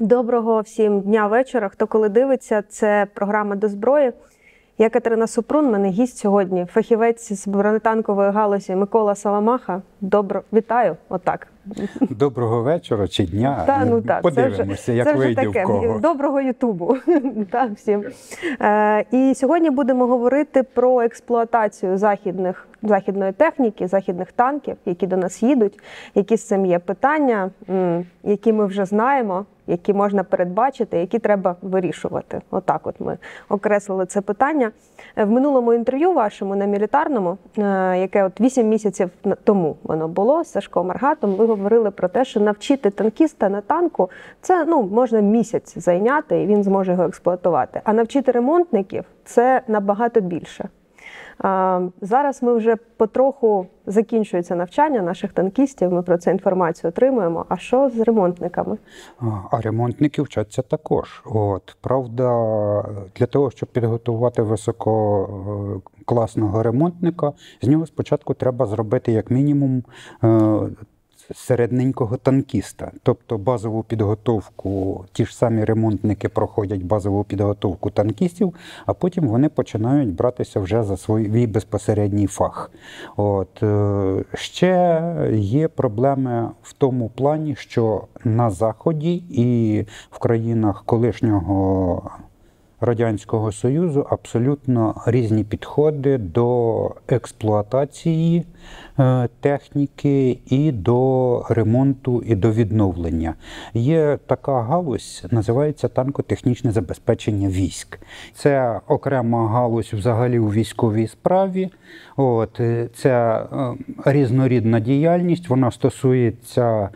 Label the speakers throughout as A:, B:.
A: Доброго всім дня вечора. Хто коли дивиться, це програма до зброї. Я Катерина Супрун, мене гість сьогодні, фахівець з бронетанкової галузі Микола Саламаха. Добро вітаю. Отак.
B: Доброго вечора чи дня.
A: Та, ну, так,
B: Подивимося,
A: це вже,
B: як
A: це вже
B: вийде
A: таке.
B: в кого.
A: Доброго Ютубу. та, всім. Е, і сьогодні будемо говорити про експлуатацію західних, західної техніки, західних танків, які до нас їдуть, які з цим є питання, які ми вже знаємо, які можна передбачити, які треба вирішувати. Отак, от ми окреслили це питання. Е, В минулому інтерв'ю вашому на мілітарному, е, яке от 8 місяців тому воно було з Сашком Маргатом, ви говорили про те, що навчити танкіста на танку це ну можна місяць зайняти, і він зможе його експлуатувати. А навчити ремонтників це набагато більше. Зараз ми вже потроху закінчується навчання наших танкістів. Ми про це інформацію отримуємо. А що з ремонтниками?
B: А, ремонтники вчаться також. От правда, для того, щоб підготувати висококласного ремонтника, з нього спочатку треба зробити як мінімум. Середненького танкіста, тобто базову підготовку, ті ж самі ремонтники проходять базову підготовку танкістів, а потім вони починають братися вже за свій безпосередній фах. От е, ще є проблеми в тому плані, що на Заході і в країнах колишнього Радянського Союзу абсолютно різні підходи до експлуатації е, техніки і до ремонту і до відновлення. Є така галузь, називається танкотехнічне забезпечення військ. Це окрема галузь взагалі у військовій справі. От, це е, різнорідна діяльність, вона стосується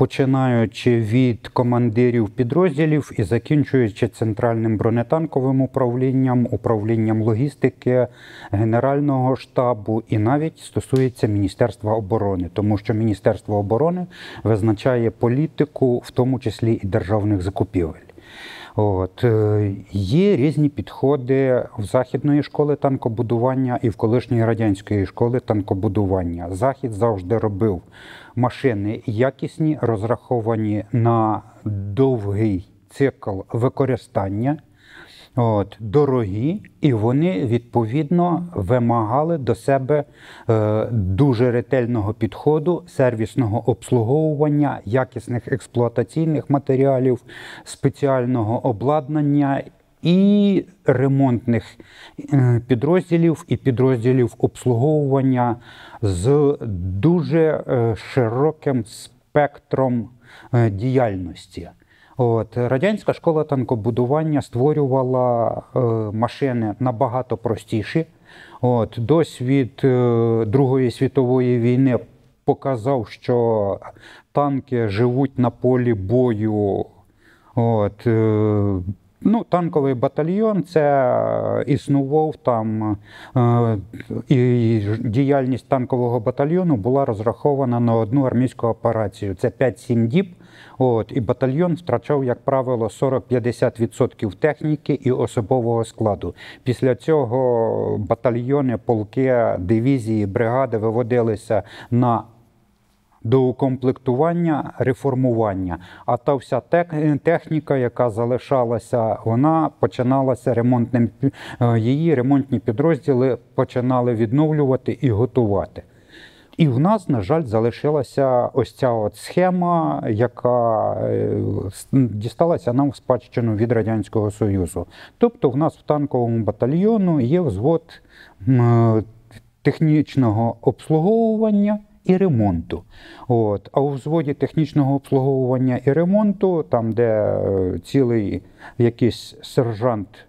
B: починаючи від командирів підрозділів і закінчуючи центральним бронетанковим управлінням, управлінням логістики, Генерального штабу і навіть стосується Міністерства оборони, тому що Міністерство оборони визначає політику, в тому числі і державних закупівель. От е, є різні підходи в західної школи танкобудування і в колишньої радянської школи танкобудування. Захід завжди робив машини якісні, розраховані на довгий цикл використання. От, дорогі, і вони відповідно вимагали до себе е, дуже ретельного підходу, сервісного обслуговування, якісних експлуатаційних матеріалів, спеціального обладнання і ремонтних е, підрозділів і підрозділів обслуговування з дуже е, широким спектром е, діяльності. От радянська школа танкобудування створювала е, машини набагато простіші. От досвід е, Другої світової війни показав, що танки живуть на полі бою. От, е, Ну, танковий батальйон це існував там, е, і діяльність танкового батальйону була розрахована на одну армійську операцію. Це 5-7 діб. От, і батальйон втрачав, як правило, 40-50% техніки і особового складу. Після цього батальйони, полки, дивізії, бригади виводилися на доукомплектування, реформування. А та вся техніка, яка залишалася, вона починалася ремонтним е, її ремонтні підрозділи починали відновлювати і готувати. І в нас, на жаль, залишилася ось ця от схема, яка е, дісталася нам в спадщину від Радянського Союзу. Тобто, в нас в танковому батальйону є взвод технічного обслуговування і ремонту. От. А у взводі технічного обслуговування і ремонту, там, де е, цілий якийсь сержант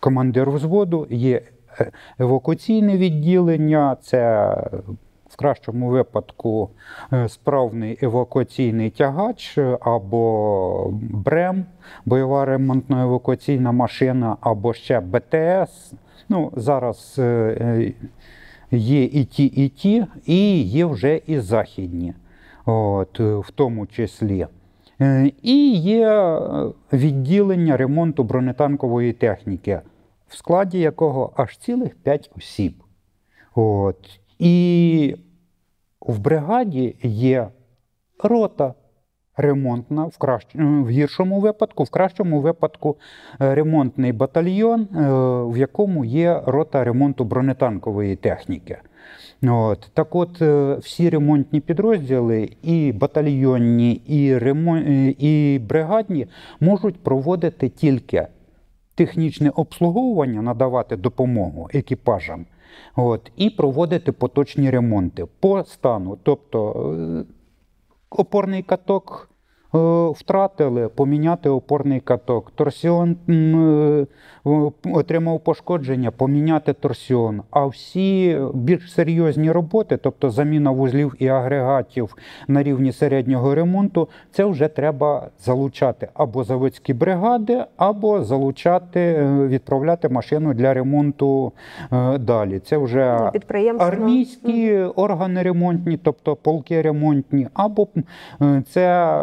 B: командир взводу, є е, евакуаційне відділення, це в кращому випадку е, справний евакуаційний тягач е, або БРЕМ, бойова ремонтно-евакуаційна машина, або ще БТС. Ну, зараз е, є і ті, і ті, і є вже і західні, от, в тому числі. І є відділення ремонту бронетанкової техніки, в складі якого аж цілих 5 осіб. От. І в бригаді є рота ремонтна, в, кращ... е, в гіршому випадку, в кращому випадку е, ремонтний батальйон, е, в якому є рота ремонту бронетанкової техніки. От. Так от, всі ремонтні підрозділи, і батальйонні, і, ремон... і бригадні можуть проводити тільки технічне обслуговування, надавати допомогу екіпажам, от, і проводити поточні ремонти по стану. Тобто е, опорний каток е, втратили, поміняти опорний каток. Торсіон е, отримав пошкодження, поміняти торсіон. А всі більш серйозні роботи, тобто заміна вузлів і агрегатів на рівні середнього ремонту, це вже треба залучати або заводські бригади, або залучати, е, відправляти машину для ремонту е, далі. Це вже
A: підприємство.
B: армійські органи ремонтні, тобто полки ремонтні, або е, це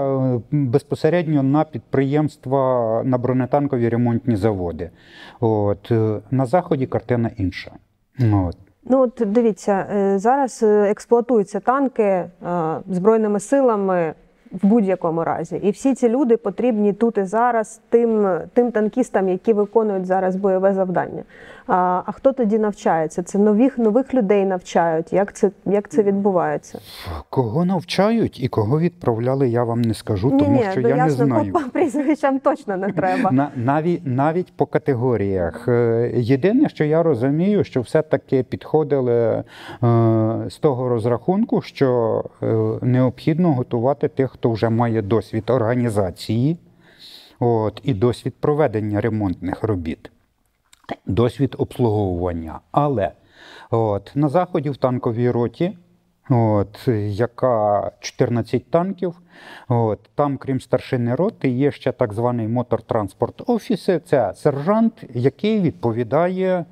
B: безпосередньо на підприємства на бронетанкові ремонтні заводи. От е, на заході картина інша. От.
A: Ну от дивіться, е, зараз е, експлуатуються танки збройними силами в будь-якому разі, і всі ці люди потрібні тут і зараз тим, тим танкістам, які виконують зараз бойове завдання. А, а хто тоді навчається? Це нових нових людей навчають. Як це як це відбувається?
B: Кого навчають і кого відправляли, я вам не скажу,
A: ні,
B: тому
A: ні,
B: що
A: ну,
B: я
A: ясно,
B: не знаю.
A: по, по прізвищам точно не треба.
B: На, навіть, навіть по категоріях. Е, Єдине, що я розумію, що все-таки підходили е, з того розрахунку, що е, необхідно готувати тих, хто вже має досвід організації от, і досвід проведення ремонтних робіт, досвід обслуговування. Але от, на заході в танковій роті. От, яка 14 танків. От, там, крім старшини роти, є ще так званий мотортранспорт офіси. Це сержант, який відповідає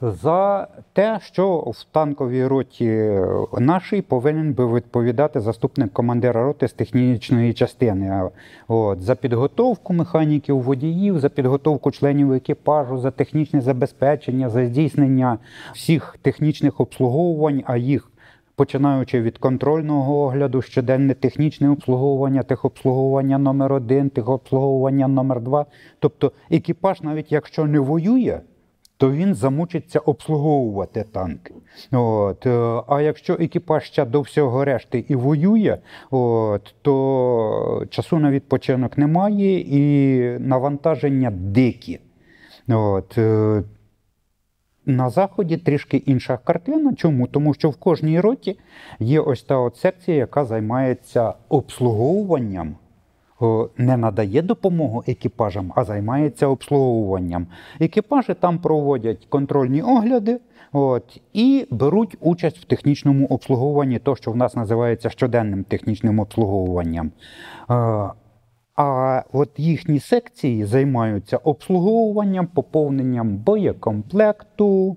B: за те, що в танковій роті нашій повинен би відповідати заступник командира роти з технічної частини. От, за підготовку механіків, водіїв, за підготовку членів екіпажу, за технічне забезпечення, за здійснення всіх технічних обслуговувань, а їх починаючи від контрольного огляду, щоденне технічне обслуговування, техобслуговування номер один, техобслуговування номер два. Тобто екіпаж, навіть якщо не воює, то він замучиться обслуговувати танк. От. е, А якщо екіпаж ще до всього решти і воює, от, то часу на відпочинок немає і навантаження дикі. От. е, на заході трішки інша картина. Чому? Тому що в кожній роті є ось та от секція, яка займається обслуговуванням, не надає допомогу екіпажам, а займається обслуговуванням. Екіпажі там проводять контрольні огляди от, і беруть участь в технічному обслуговуванні, то, що в нас називається щоденним технічним обслуговуванням. Е, А от їхні секції займаються обслуговуванням, поповненням боєкомплекту,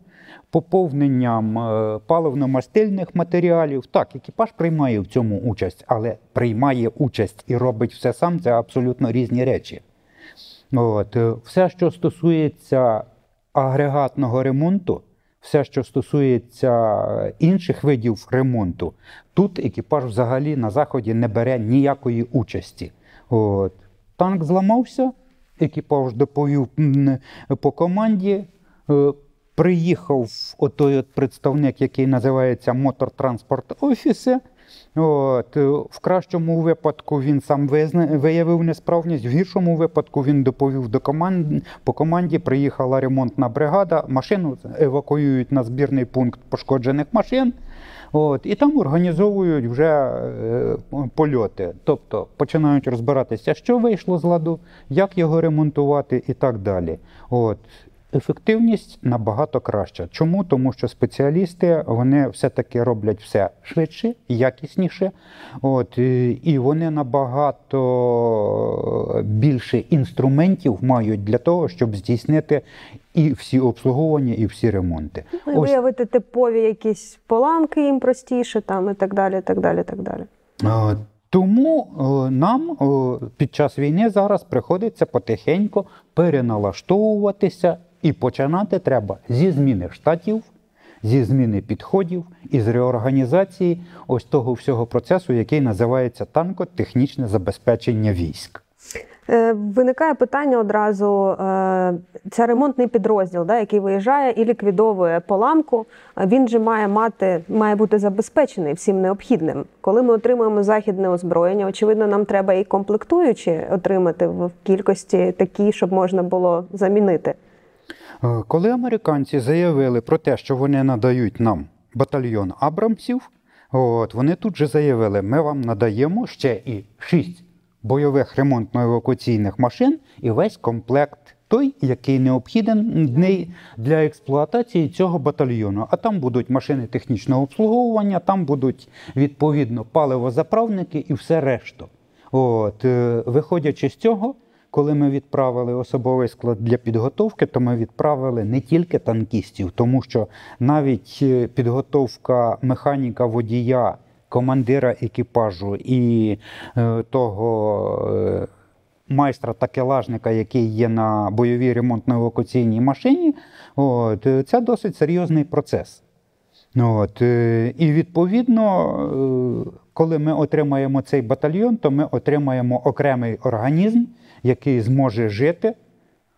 B: поповненням е, паливно-мастильних матеріалів. Так, екіпаж приймає в цьому участь, але приймає участь і робить все сам це абсолютно різні речі. От, е, все, що стосується агрегатного ремонту, все, що стосується е, інших видів ремонту, тут екіпаж взагалі на заході не бере ніякої участі. От. Танк зламався, екіпаж доповів по команді. Приїхав отой от представник, який називається Мотортранспорт Офіси. От, е, в кращому випадку він сам виявив несправність, в гіршому випадку він доповів до команди. По команді приїхала ремонтна бригада, машину евакуюють на збірний пункт пошкоджених машин. От, і там організовують вже е, польоти. Тобто починають розбиратися, що вийшло з ладу, як його ремонтувати і так далі. От. Ефективність набагато краща. Чому? Тому що спеціалісти вони все-таки роблять все швидше, якісніше. От, і- вони набагато більше інструментів мають для того, щоб здійснити і всі обслуговування, і всі ремонти.
A: Ну, і
B: Ось
A: виявити типові якісь поламки їм простіше, там і так далі. так далі, так далі.
B: Е, Тому е, нам е, під час війни зараз приходиться потихеньку переналаштовуватися і починати треба зі зміни штатів, зі зміни підходів і з реорганізації ось того всього процесу, який називається танко-технічне забезпечення військ.
A: Е, Виникає питання одразу: е, це ремонтний підрозділ, да, який виїжджає і ліквідовує поламку. Він же має мати, має бути забезпечений всім необхідним. Коли ми отримуємо західне озброєння, очевидно, нам треба і комплектуючі отримати в кількості такі, щоб можна було замінити.
B: Е, Коли американці заявили про те, що вони надають нам батальйон Абрамсів, от, вони тут же заявили, ми вам надаємо ще і шість бойових ремонтно-евакуаційних машин і весь комплект. Той, який необхідний для експлуатації цього батальйону. А там будуть машини технічного обслуговування, там будуть відповідно паливозаправники і все решта. От, е, виходячи з цього, коли ми відправили особовий склад для підготовки, то ми відправили не тільки танкістів, тому що навіть е, підготовка механіка водія, командира екіпажу і е, того. е, Майстра такелажника, який є на бойовій ремонтно-евакуаційній машині, от, це досить серйозний процес. От, і відповідно, коли ми отримаємо цей батальйон, то ми отримаємо окремий організм, який зможе жити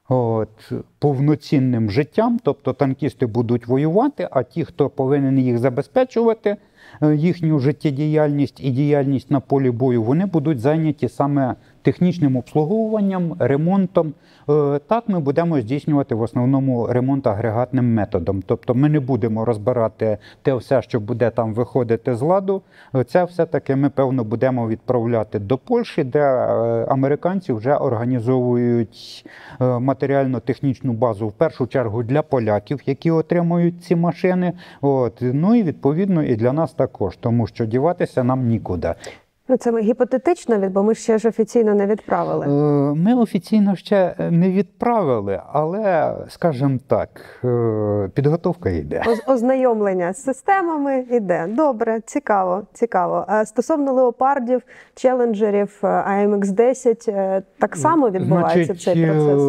B: от, повноцінним життям. Тобто танкісти будуть воювати, а ті, хто повинен їх забезпечувати, е, їхню життєдіяльність і діяльність на полі бою, вони будуть зайняті саме технічним обслуговуванням, ремонтом. Е, Так, ми будемо здійснювати в основному ремонт агрегатним методом. Тобто ми не будемо розбирати те все, що буде там виходити з ладу. Це все-таки ми, певно, будемо відправляти до Польщі, де е, американці вже організовують е, матеріально-технічну базу в першу чергу для поляків, які отримують ці машини. От. Ну і відповідно і для нас також, тому що діватися нам нікуди.
A: Ну, це ми гіпотетично, бо ми ще ж офіційно не відправили.
B: Е, Ми офіційно ще не відправили, але, скажімо так, е, підготовка йде.
A: Оз- Ознайомлення з системами іде. Добре, цікаво, цікаво. А стосовно леопардів, челенджерів, е, AMX-10, е, так само відбувається цей процес.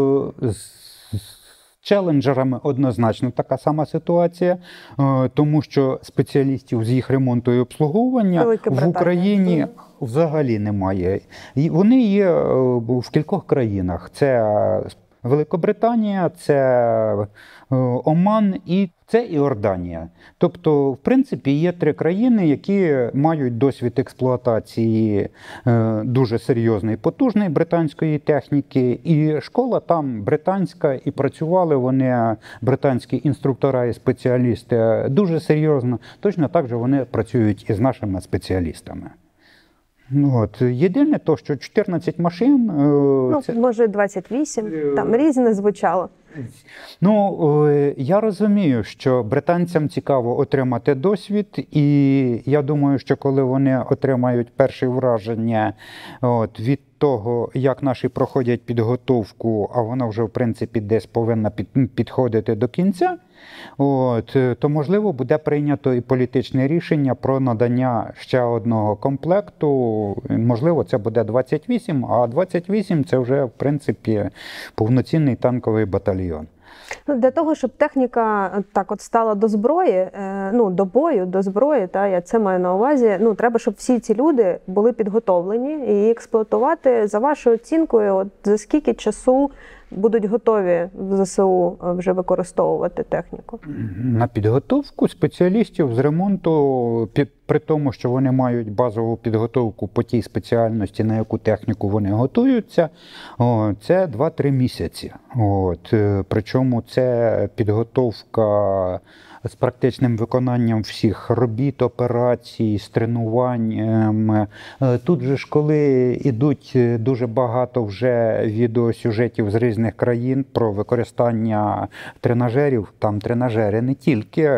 B: Челенджерами однозначно така сама ситуація, е, тому що спеціалістів з їх ремонту і обслуговування
A: Велика
B: в
A: Британія.
B: Україні взагалі немає. І вони є е, в кількох країнах. Це Великобританія, це Оман і це Іорданія. Тобто, в принципі, є три країни, які мають досвід експлуатації е, дуже серйозний, потужний британської техніки, і школа там британська, і працювали вони британські інструктора і спеціалісти дуже серйозно. Точно так же вони працюють і з нашими спеціалістами. Ну, от. Єдине то, що 14 машин. е,
A: Ну,
B: це...
A: може, 28, там різне звучало.
B: Ну, е, я розумію, що британцям цікаво отримати досвід, і я думаю, що коли вони отримають перші враження от, від того, як наші проходять підготовку, а вона вже в принципі десь повинна під, підходити до кінця, от, е, то можливо буде прийнято і політичне рішення про надання ще одного комплекту. Можливо, це буде 28, а 28 це вже в принципі повноцінний танковий батальйон.
A: Ну, для того, щоб техніка е, так от стала до зброї, е, ну до бою, до зброї, та я це маю на увазі. Ну треба, щоб всі ці люди були підготовлені і експлуатувати за вашою оцінкою. От за скільки часу будуть готові в ЗСУ е, вже використовувати техніку?
B: на підготовку спеціалістів з ремонту, при тому, що вони мають базову підготовку по тій спеціальності, на яку техніку вони готуються, це 2-3 місяці. От, е, причому це підготовка з практичним виконанням всіх робіт, операцій, з тренуванням. Е, Тут же ж, коли йдуть е, дуже багато вже відеосюжетів з різних країн про використання тренажерів, там тренажери не тільки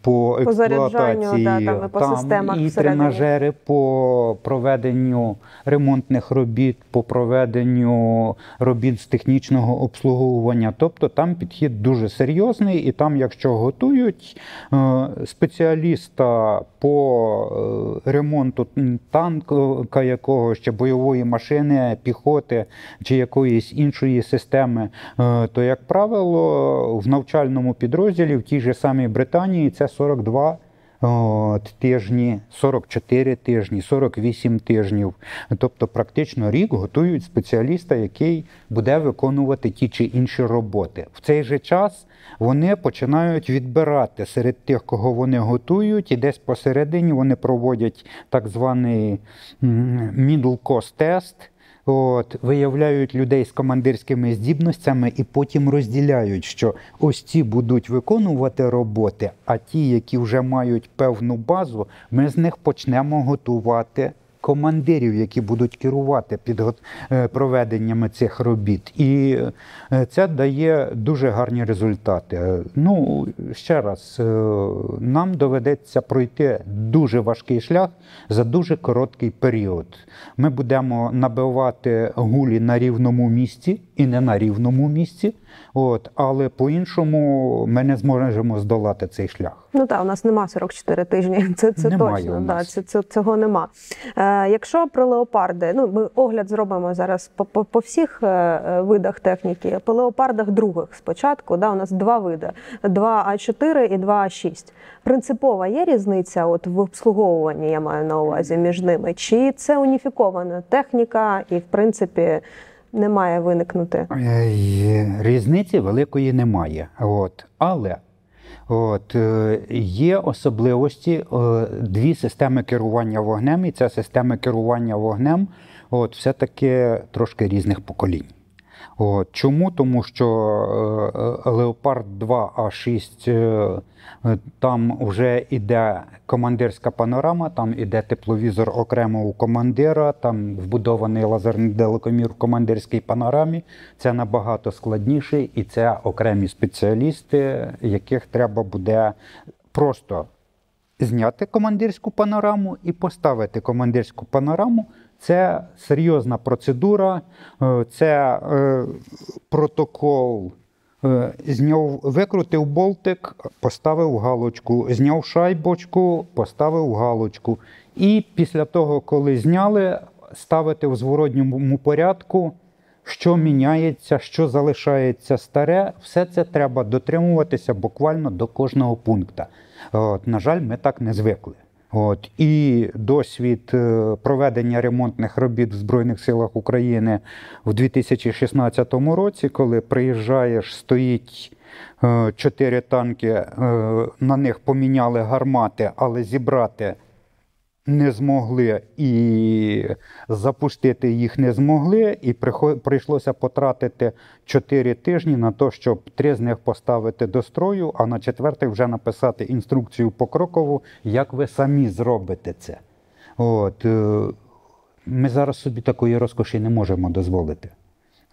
B: по
A: По заряджанню, да, там по системах
B: і
A: всередині.
B: тренажери по проведенню ремонтних робіт, по проведенню робіт з технічного обслуговування. Тобто там підхід дуже серйозний, і там, якщо готують е, спеціаліста по е, ремонту танка якогось чи бойової машини, піхоти чи якоїсь іншої системи, е, то, як правило, в навчальному підрозділі в тій же самій Британії це 42 От, тижні, 44 тижні, 48 тижнів. Тобто, практично рік готують спеціаліста, який буде виконувати ті чи інші роботи. В цей же час вони починають відбирати серед тих, кого вони готують, і десь посередині вони проводять так званий middle cost test. От, виявляють людей з командирськими здібностями і потім розділяють, що ось ці будуть виконувати роботи, а ті, які вже мають певну базу, ми з них почнемо готувати командирів, які будуть керувати підго- е, проведеннями цих робіт. І е, це дає дуже гарні результати. Ну, ще раз, е, нам доведеться пройти дуже важкий шлях за дуже короткий період. Ми будемо набивати гулі на рівному місці і не на рівному місці, от, але по-іншому ми не зможемо здолати цей шлях.
A: Ну так, у нас нема 44 тижні. Це, це
B: Немає
A: точно. Да, це, це, цього нема. Е, якщо про леопарди, ну ми огляд зробимо зараз по, по, по всіх е, е, видах техніки. По леопардах других спочатку, да, у нас два види: 2А4 і 2А6. Принципова є різниця от в обслуговуванні, я маю на увазі між ними. Чи це уніфікована техніка, і в принципі не має виникнути?
B: Різниці великої немає. От. Але от, е, є особливості е, дві системи керування вогнем, і ця система керування вогнем от, все-таки трошки різних поколінь. От. Чому? Тому що е, е, Леопард 2 А6 е, там вже йде командирська панорама, там іде тепловізор окремо у командира, там вбудований лазерний далекомір в командирській панорамі. Це набагато складніше, і це окремі спеціалісти, яких треба буде просто зняти командирську панораму і поставити командирську панораму. Це серйозна процедура, е, це е, протокол. Е, Зняв, викрутив болтик, поставив галочку, зняв шайбочку, поставив галочку. І після того, коли зняли, ставити в зворотньому порядку, що міняється, що залишається старе, все це треба дотримуватися буквально до кожного пункту. От, на жаль, ми так не звикли. От, і досвід е, проведення ремонтних робіт в Збройних силах України в 2016 році, коли приїжджаєш, стоїть е, чотири танки, е, на них поміняли гармати, але зібрати не змогли і запустити їх не змогли, і прийшлося потратити 4 тижні на те, щоб три з них поставити до строю, а на четвертий вже написати інструкцію покрокову, як ви самі зробите це. От, е, ми зараз собі такої розкоші не можемо дозволити.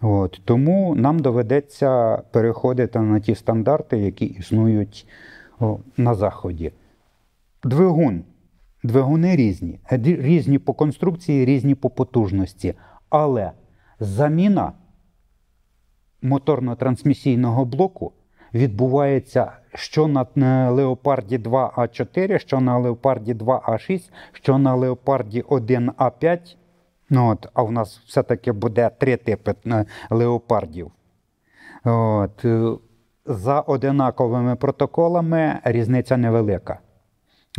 B: От, тому нам доведеться переходити на ті стандарти, які існують о, на Заході. Двигун. Двигуни різні. Різні по конструкції, різні по потужності. Але заміна моторно-трансмісійного блоку відбувається що на Леопарді 2А4, що на Леопарді 2А6, що на Леопарді 1А5. Ну, от, а в нас все-таки буде три типи е, леопардів. От, е, за одинаковими протоколами різниця невелика.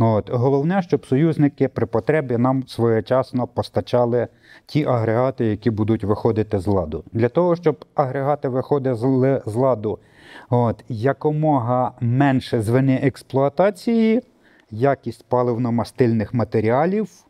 B: От, головне, щоб союзники при потребі нам своєчасно постачали ті агрегати, які будуть виходити з ладу. Для того, щоб агрегати виходили з ладу от, якомога менше звини експлуатації, якість паливно-мастильних матеріалів.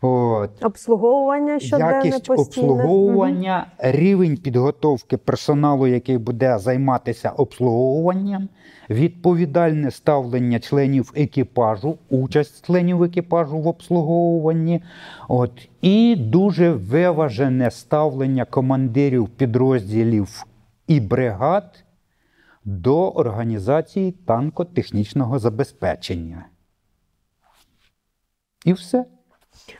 B: От,
A: Обслуговування щоденне
B: якість
A: постійне.
B: обслуговування, рівень підготовки персоналу, який буде займатися обслуговуванням, відповідальне ставлення членів екіпажу, участь членів екіпажу в обслуговуванні, от, і дуже виважене ставлення командирів підрозділів і бригад до організації танкотехнічного забезпечення. І все.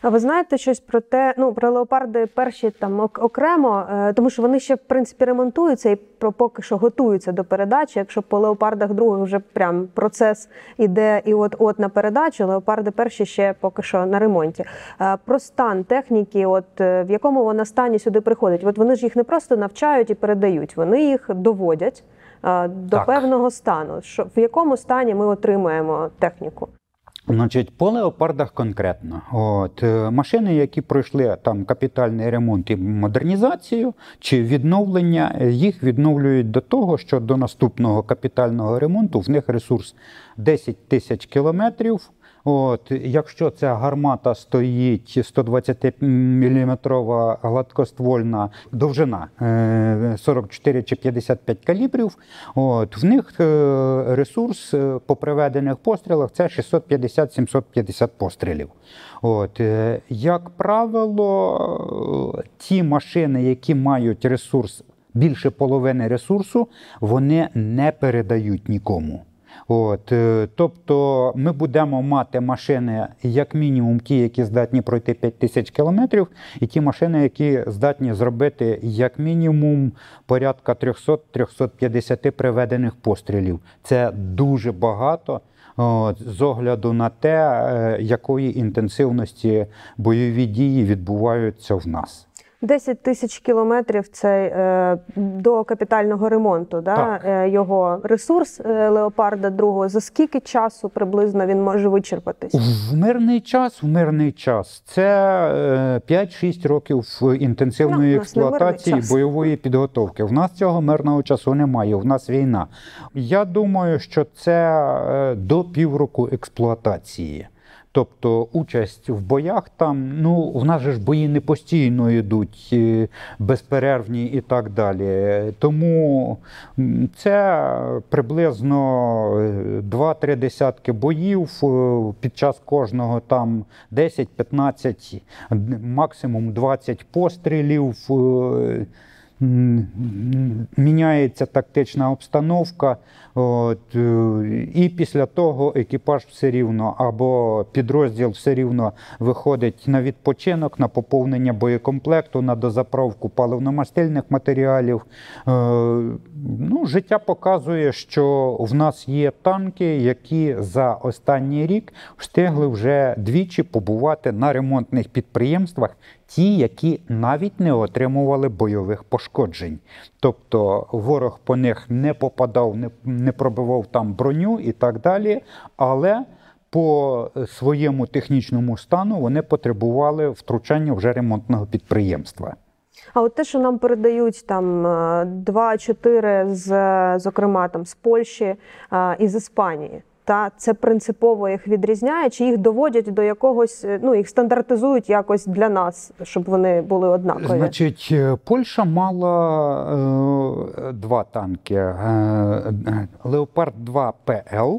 A: А ви знаєте щось про те, ну про леопарди перші там ок- окремо, е, тому що вони ще в принципі ремонтуються і про поки що готуються до передачі. Якщо по леопардах других вже прям процес іде і от от на передачу, леопарди перші ще поки що на ремонті. Е, Про стан техніки, от е, в якому вона стані сюди приходить. От вони ж їх не просто навчають і передають, вони їх доводять до
B: Так.
A: певного стану. Що в якому стані ми отримуємо техніку?
B: Значить, по леопардах конкретно. От, е, машини, які пройшли там капітальний ремонт і модернізацію чи відновлення, е, їх відновлюють до того, що до наступного капітального ремонту в них ресурс 10 тисяч кілометрів. От, якщо ця гармата стоїть 120 мм гладкоствольна довжина е, 44 чи 55 калібрів, от, в них е, ресурс е, по приведених пострілах це 650-750 пострілів. От, е, як правило, е, ті машини, які мають ресурс більше половини ресурсу, вони не передають нікому. От, е, тобто ми будемо мати машини, як мінімум, ті, які здатні пройти 5 тисяч кілометрів, і ті машини, які здатні зробити як мінімум порядка 300-350 приведених пострілів. Це дуже багато. З огляду на те, е, якої інтенсивності бойові дії відбуваються в нас.
A: 10 тисяч кілометрів це е, до капітального ремонту. Да?
B: Так.
A: Е, його ресурс е, леопарда другого. За скільки часу приблизно він може вичерпатись?
B: В мирний час, в мирний час це е, 5-6 років інтенсивної
A: Ну, у
B: експлуатації бойової підготовки. В нас цього мирного часу немає. В нас війна. Я думаю, що це до півроку експлуатації. Тобто участь в боях там, ну в нас же ж бої не постійно йдуть, е, безперервні і так далі. Тому це приблизно е, 2-3 десятки боїв. е, Під час кожного там 10-15, максимум 20 пострілів. е, Міняється тактична обстановка, от, е, і після того екіпаж все рівно або підрозділ все рівно виходить на відпочинок, на поповнення боєкомплекту, на дозаправку паливно-мастильних матеріалів. Е, Ну, життя показує, що в нас є танки, які за останній рік встигли вже двічі побувати на ремонтних підприємствах, ті, які навіть не отримували бойових пошкоджень. Тобто ворог по них не попадав, не, не пробивав там броню і так далі. Але по своєму технічному стану вони потребували втручання вже ремонтного підприємства.
A: А от те, що нам передають там е, 2-4 з, е, зокрема там з Польщі е, і з Іспанії. Та це принципово їх відрізняє, чи їх доводять до якогось, е, ну їх стандартизують якось для нас, щоб вони були однакові.
B: Значить, е, Польща мала е, два танки: Е, е, Леопард 2 ПЛ.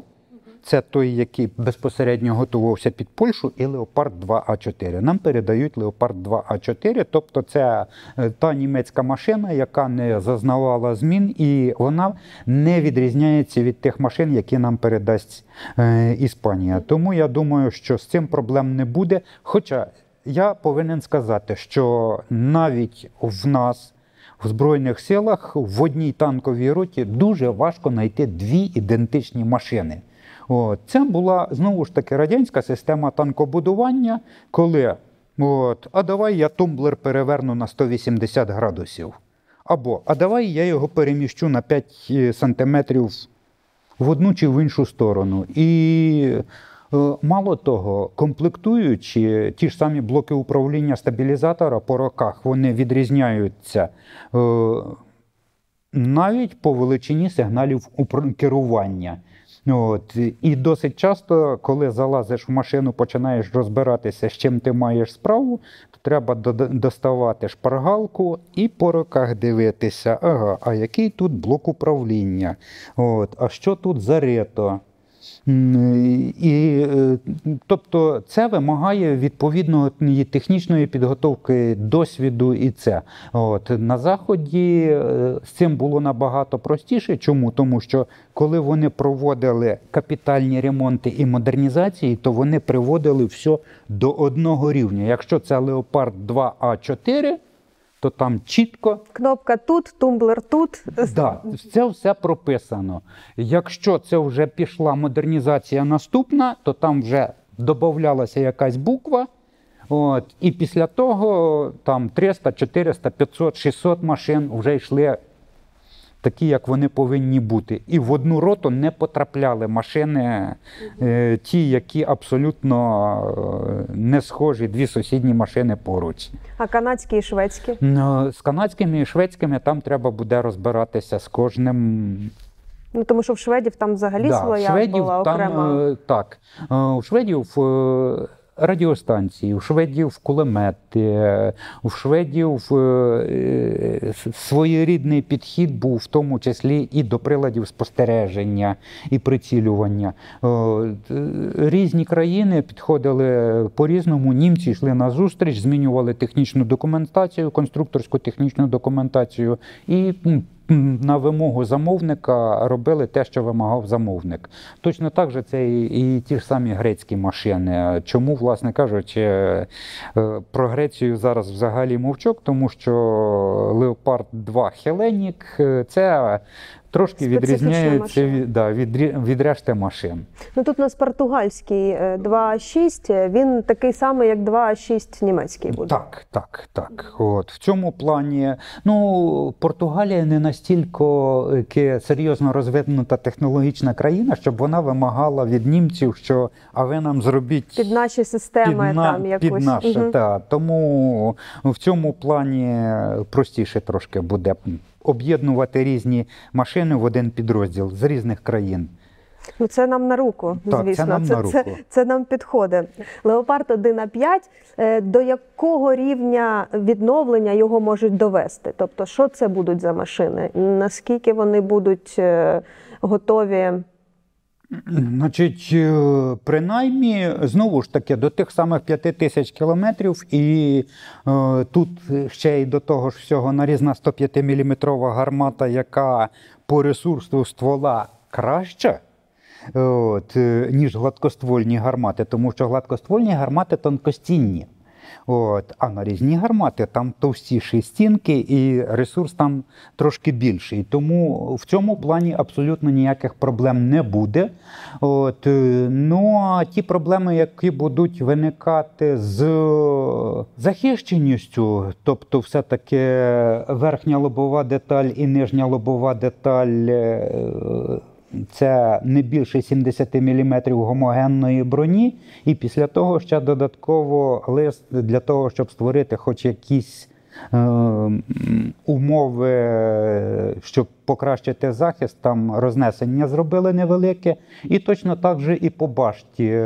B: Це той, який безпосередньо готувався під Польщу, і Леопард 2 А4. Нам передають Леопард 2 А4, тобто це е, та німецька машина, яка не зазнавала змін, і вона не відрізняється від тих машин, які нам передасть е, Іспанія. Тому я думаю, що з цим проблем не буде. Хоча я повинен сказати, що навіть в нас. В Збройних силах в одній танковій роті дуже важко знайти дві ідентичні машини. От. Це була знову ж таки радянська система танкобудування, коли от, а давай я тумблер переверну на 180 градусів. Або а давай я його переміщу на 5 сантиметрів в одну чи в іншу сторону. І е, мало того, комплектуючи ті ж самі блоки управління стабілізатора по роках, вони відрізняються. е, навіть по величині сигналів керування. От. І досить часто, коли залазиш в машину, починаєш розбиратися, з чим ти маєш справу, то треба доставати шпаргалку і по руках дивитися, ага, а який тут блок управління, От. а що тут зарето. І, е, тобто це вимагає відповідної технічної підготовки, досвіду і це. От, на Заході е, з цим було набагато простіше. Чому? Тому що коли вони проводили капітальні ремонти і модернізації, то вони приводили все до одного рівня. Якщо це Леопард 2А4, то там чітко
A: Кнопка тут, тумблер тут.
B: Да, це все прописано. Якщо це вже пішла модернізація наступна, то там вже додавалася якась буква. От, і після того там 300, 400, 500, 600 машин вже йшли такі, як вони повинні бути. І в одну роту не потрапляли машини, е, ті, які абсолютно е, не схожі, дві сусідні машини поруч.
A: А канадські і шведські.
B: Ну, З канадськими і шведськими там треба буде розбиратися з кожним.
A: Ну тому що в шведів там взагалі
B: Да,
A: своя
B: шведів
A: була окрема.
B: е, так. У шведів радіостанції, у шведів кулемети, у шведів е, е, своєрідний підхід був в тому числі і до приладів спостереження і прицілювання. Е, Різні країни підходили по-різному. Німці йшли на зустріч, змінювали технічну документацію, конструкторську технічну документацію і на вимогу замовника робили те, що вимагав замовник. Точно так же це і, і ті ж самі грецькі машини. Чому, власне кажучи, е, про Грецію зараз взагалі мовчок, тому що Леопард 2 Хеленік е, це трошки
A: Специфічна
B: відрізняється від, да, від, від решти машин.
A: Ну тут у нас португальський е, 2.6, він такий самий, як 2.6 німецький буде.
B: Так, так, так. От в цьому плані, ну Португалія не настільки е, серйозно розвинута технологічна країна, щоб вона вимагала від німців, що а ви нам зробіть
A: Під наші системи
B: під, на-
A: там якось.
B: під наше.
A: Мгм.
B: Та. Тому в цьому плані простіше трошки буде об'єднувати різні машини в один підрозділ з різних країн.
A: Ну це нам на руку,
B: Так, це
A: звісно.
B: нам
A: це,
B: на
A: Це,
B: руку.
A: це нам підходить. Леопард 1 на 5, е, до якого рівня відновлення його можуть довести? Тобто, що це будуть за машини? Наскільки вони будуть е, готові?
B: Значить, е, принаймні, знову ж таки, до тих самих 5 тисяч кілометрів, і е, тут ще й до того ж всього нарізна 105 мм гармата, яка по ресурсу ствола краща. От, е, ніж гладкоствольні гармати, тому що гладкоствольні гармати тонкостінні. От, а нарізні гармати там товстіші стінки і ресурс там трошки більший. Тому в цьому плані абсолютно ніяких проблем не буде. От, е, ну а ті проблеми, які будуть виникати з захищеністю, тобто, все-таки верхня лобова деталь і нижня лобова деталь. Е, це не більше 70 мм гомогенної броні, і після того ще додатково лист для того, щоб створити хоч якісь е, умови, е, щоб покращити захист, там рознесення зробили невелике. І точно так же і по башті.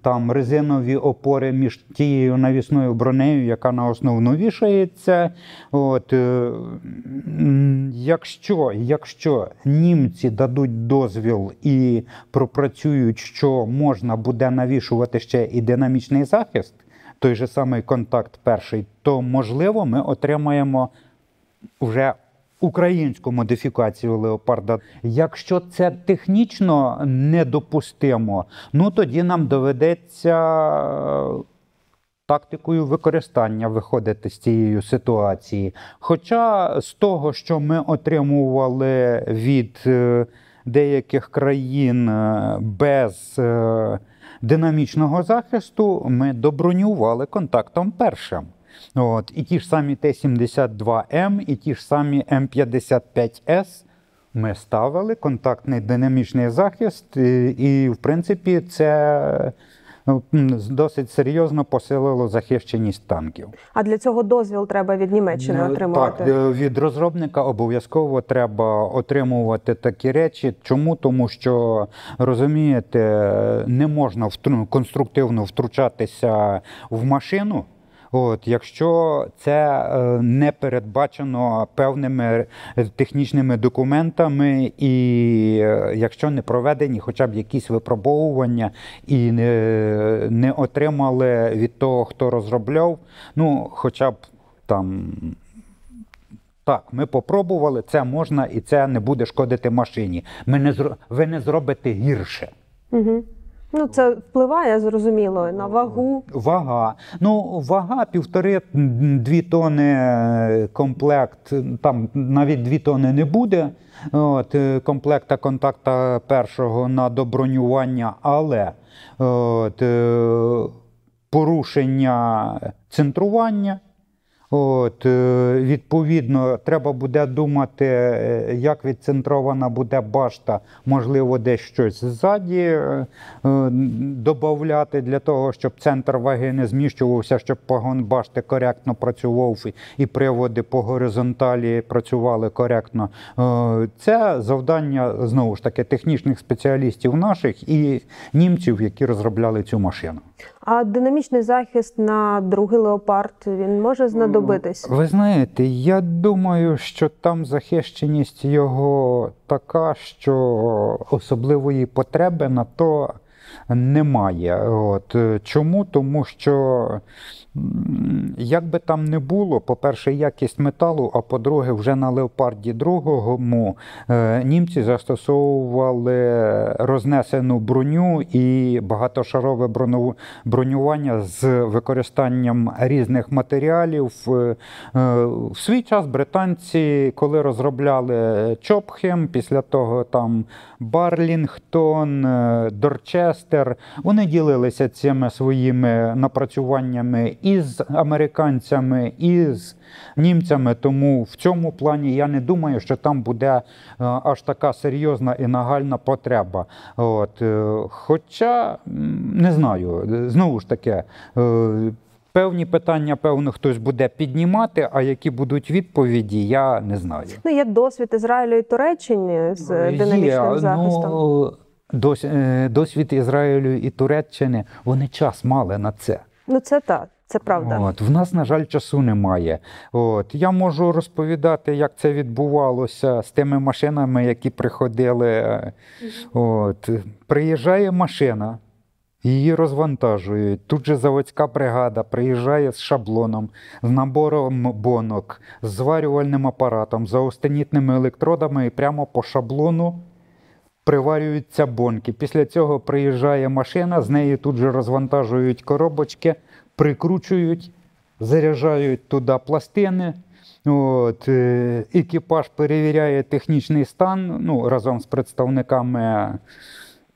B: Там резинові опори між тією навісною бронею, яка на основну вішається. От, е, якщо, якщо німці дадуть дозвіл і пропрацюють, що можна буде навішувати ще і динамічний захист, той же самий контакт перший, то можливо ми отримаємо вже українську модифікацію леопарда. Якщо це технічно недопустимо, ну тоді нам доведеться тактикою використання виходити з цієї ситуації. Хоча з того, що ми отримували від е, деяких країн е, без е, динамічного захисту, ми добронювали контактом першим. От, і ті ж самі Т-72М, і ті ж самі М55С ми ставили контактний динамічний захист, і, і в принципі, це м, досить серйозно посилило захищеність танків.
A: А для цього дозвіл треба від Німеччини
B: Е,
A: отримувати.
B: Так, е, від розробника обов'язково треба отримувати такі речі. Чому? Тому що розумієте, не можна конструктивно втручатися в машину. От, якщо це е, не передбачено певними е, технічними документами, і е, якщо не проведені хоча б якісь випробовування і не, не отримали від того, хто розробляв, ну хоча б там. Так, ми попробували, це можна і це не буде шкодити машині. Ми не зро... Ви не зробите гірше.
A: Угу. Ну, це впливає зрозуміло на вагу.
B: Вага. Ну, вага півтори-дві тони е, комплект, там навіть дві тони не буде. От, е, комплекта контакта першого на добронювання, але от, е, порушення центрування. От, е, відповідно, треба буде думати, е, як відцентрована буде башта, можливо, десь щось ззаді е, додати для того, щоб центр ваги не зміщувався, щоб погон башти коректно працював і- приводи по горизонталі працювали коректно. Це завдання знову ж таки технічних спеціалістів наших і німців, які розробляли цю машину.
A: А динамічний захист на другий леопард він може знадобитись?
B: Ви знаєте, я думаю, що там захищеність його така, що особливої потреби на то немає. От. Чому? Тому що як би там не було, по-перше, якість металу, а по-друге, вже на леопарді другому е, німці застосовували рознесену броню і багатошарове бронювання з використанням різних матеріалів. Е, В свій час британці, коли розробляли Чопхем, після того там Барлінгтон, е, Дорчестер, вони ділилися цими своїми напрацюваннями із американцями, і з німцями. Тому в цьому плані я не думаю, що там буде е, аж така серйозна і нагальна потреба. От, е, хоча не знаю, знову ж таки. е, Певні питання, певно, хтось буде піднімати, а які будуть відповіді, я не знаю.
A: Ну, є досвід Ізраїлю і Туреччини з
B: Є,
A: динамічним захистом.
B: Ну, дос, е, досвід Ізраїлю і Туреччини, вони час мали на це.
A: Ну, це так, це правда.
B: От, в нас, на жаль, часу немає. От, я можу розповідати, як це відбувалося з тими машинами, які приходили. е, От, приїжджає машина, її розвантажують. Тут же заводська бригада приїжджає з шаблоном, з набором бонок, з зварювальним апаратом, з аустенітними електродами і прямо по шаблону приварюються бонки. Після цього приїжджає машина, з неї тут же розвантажують коробочки, прикручують, заряджають туди пластини. От, е, екіпаж перевіряє технічний стан ну, разом з представниками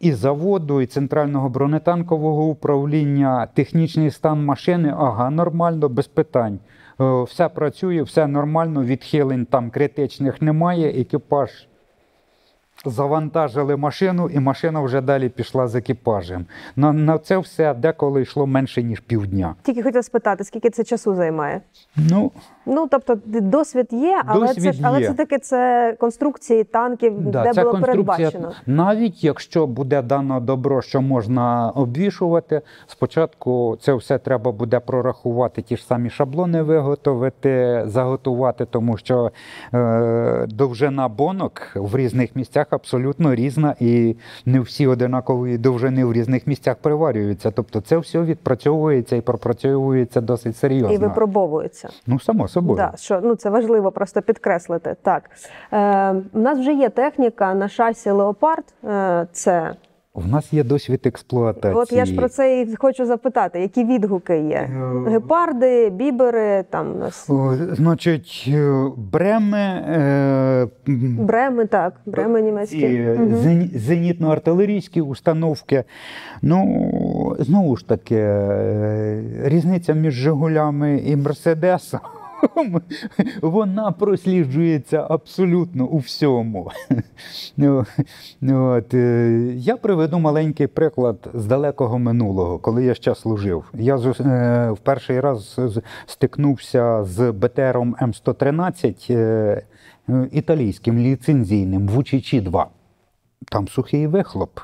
B: і заводу, і центрального бронетанкового управління, технічний стан машини, ага, нормально, без питань. Е, Все працює, все нормально, відхилень там критичних немає. Екіпаж завантажили машину, і машина вже далі пішла з екіпажем. На, на це все деколи йшло менше, ніж півдня.
A: Тільки хотів спитати, скільки це часу займає?
B: Ну,
A: Ну, тобто, досвід є, але
B: Досвід
A: це ж але це таки це конструкції танків,
B: Да,
A: де
B: ця
A: було
B: конструкція,
A: передбачено.
B: навіть якщо буде дано добро, що можна обвішувати, спочатку це все треба буде прорахувати, ті ж самі шаблони виготовити, заготувати, тому що е, довжина бонок в різних місцях абсолютно різна, і не всі одинакової довжини в різних місцях приварюються. Тобто це все відпрацьовується і пропрацьовується досить серйозно.
A: І випробовується.
B: Ну, само собою.
A: Да, що ну це важливо просто підкреслити. Так е, у нас вже є техніка на шасі Леопард. Е, це
B: У нас є досвід експлуатації.
A: от я ж про це і хочу запитати, які відгуки є?
B: Е,
A: Гепарди, бібери, там у нас
B: О, Значить, е, бреми, е,
A: бреми, так, бреми німецькі.
B: зенітно-артилерійські установки. Ну, знову ж таки, різниця між Жигулями і Мерседесом. Вона просліджується абсолютно у всьому. Ну, От, е, я приведу маленький приклад з далекого минулого, коли я ще служив. Я е, в перший раз стикнувся з БТРом М113 е, італійським ліцензійним в Учичі 2. Там сухий вихлоп.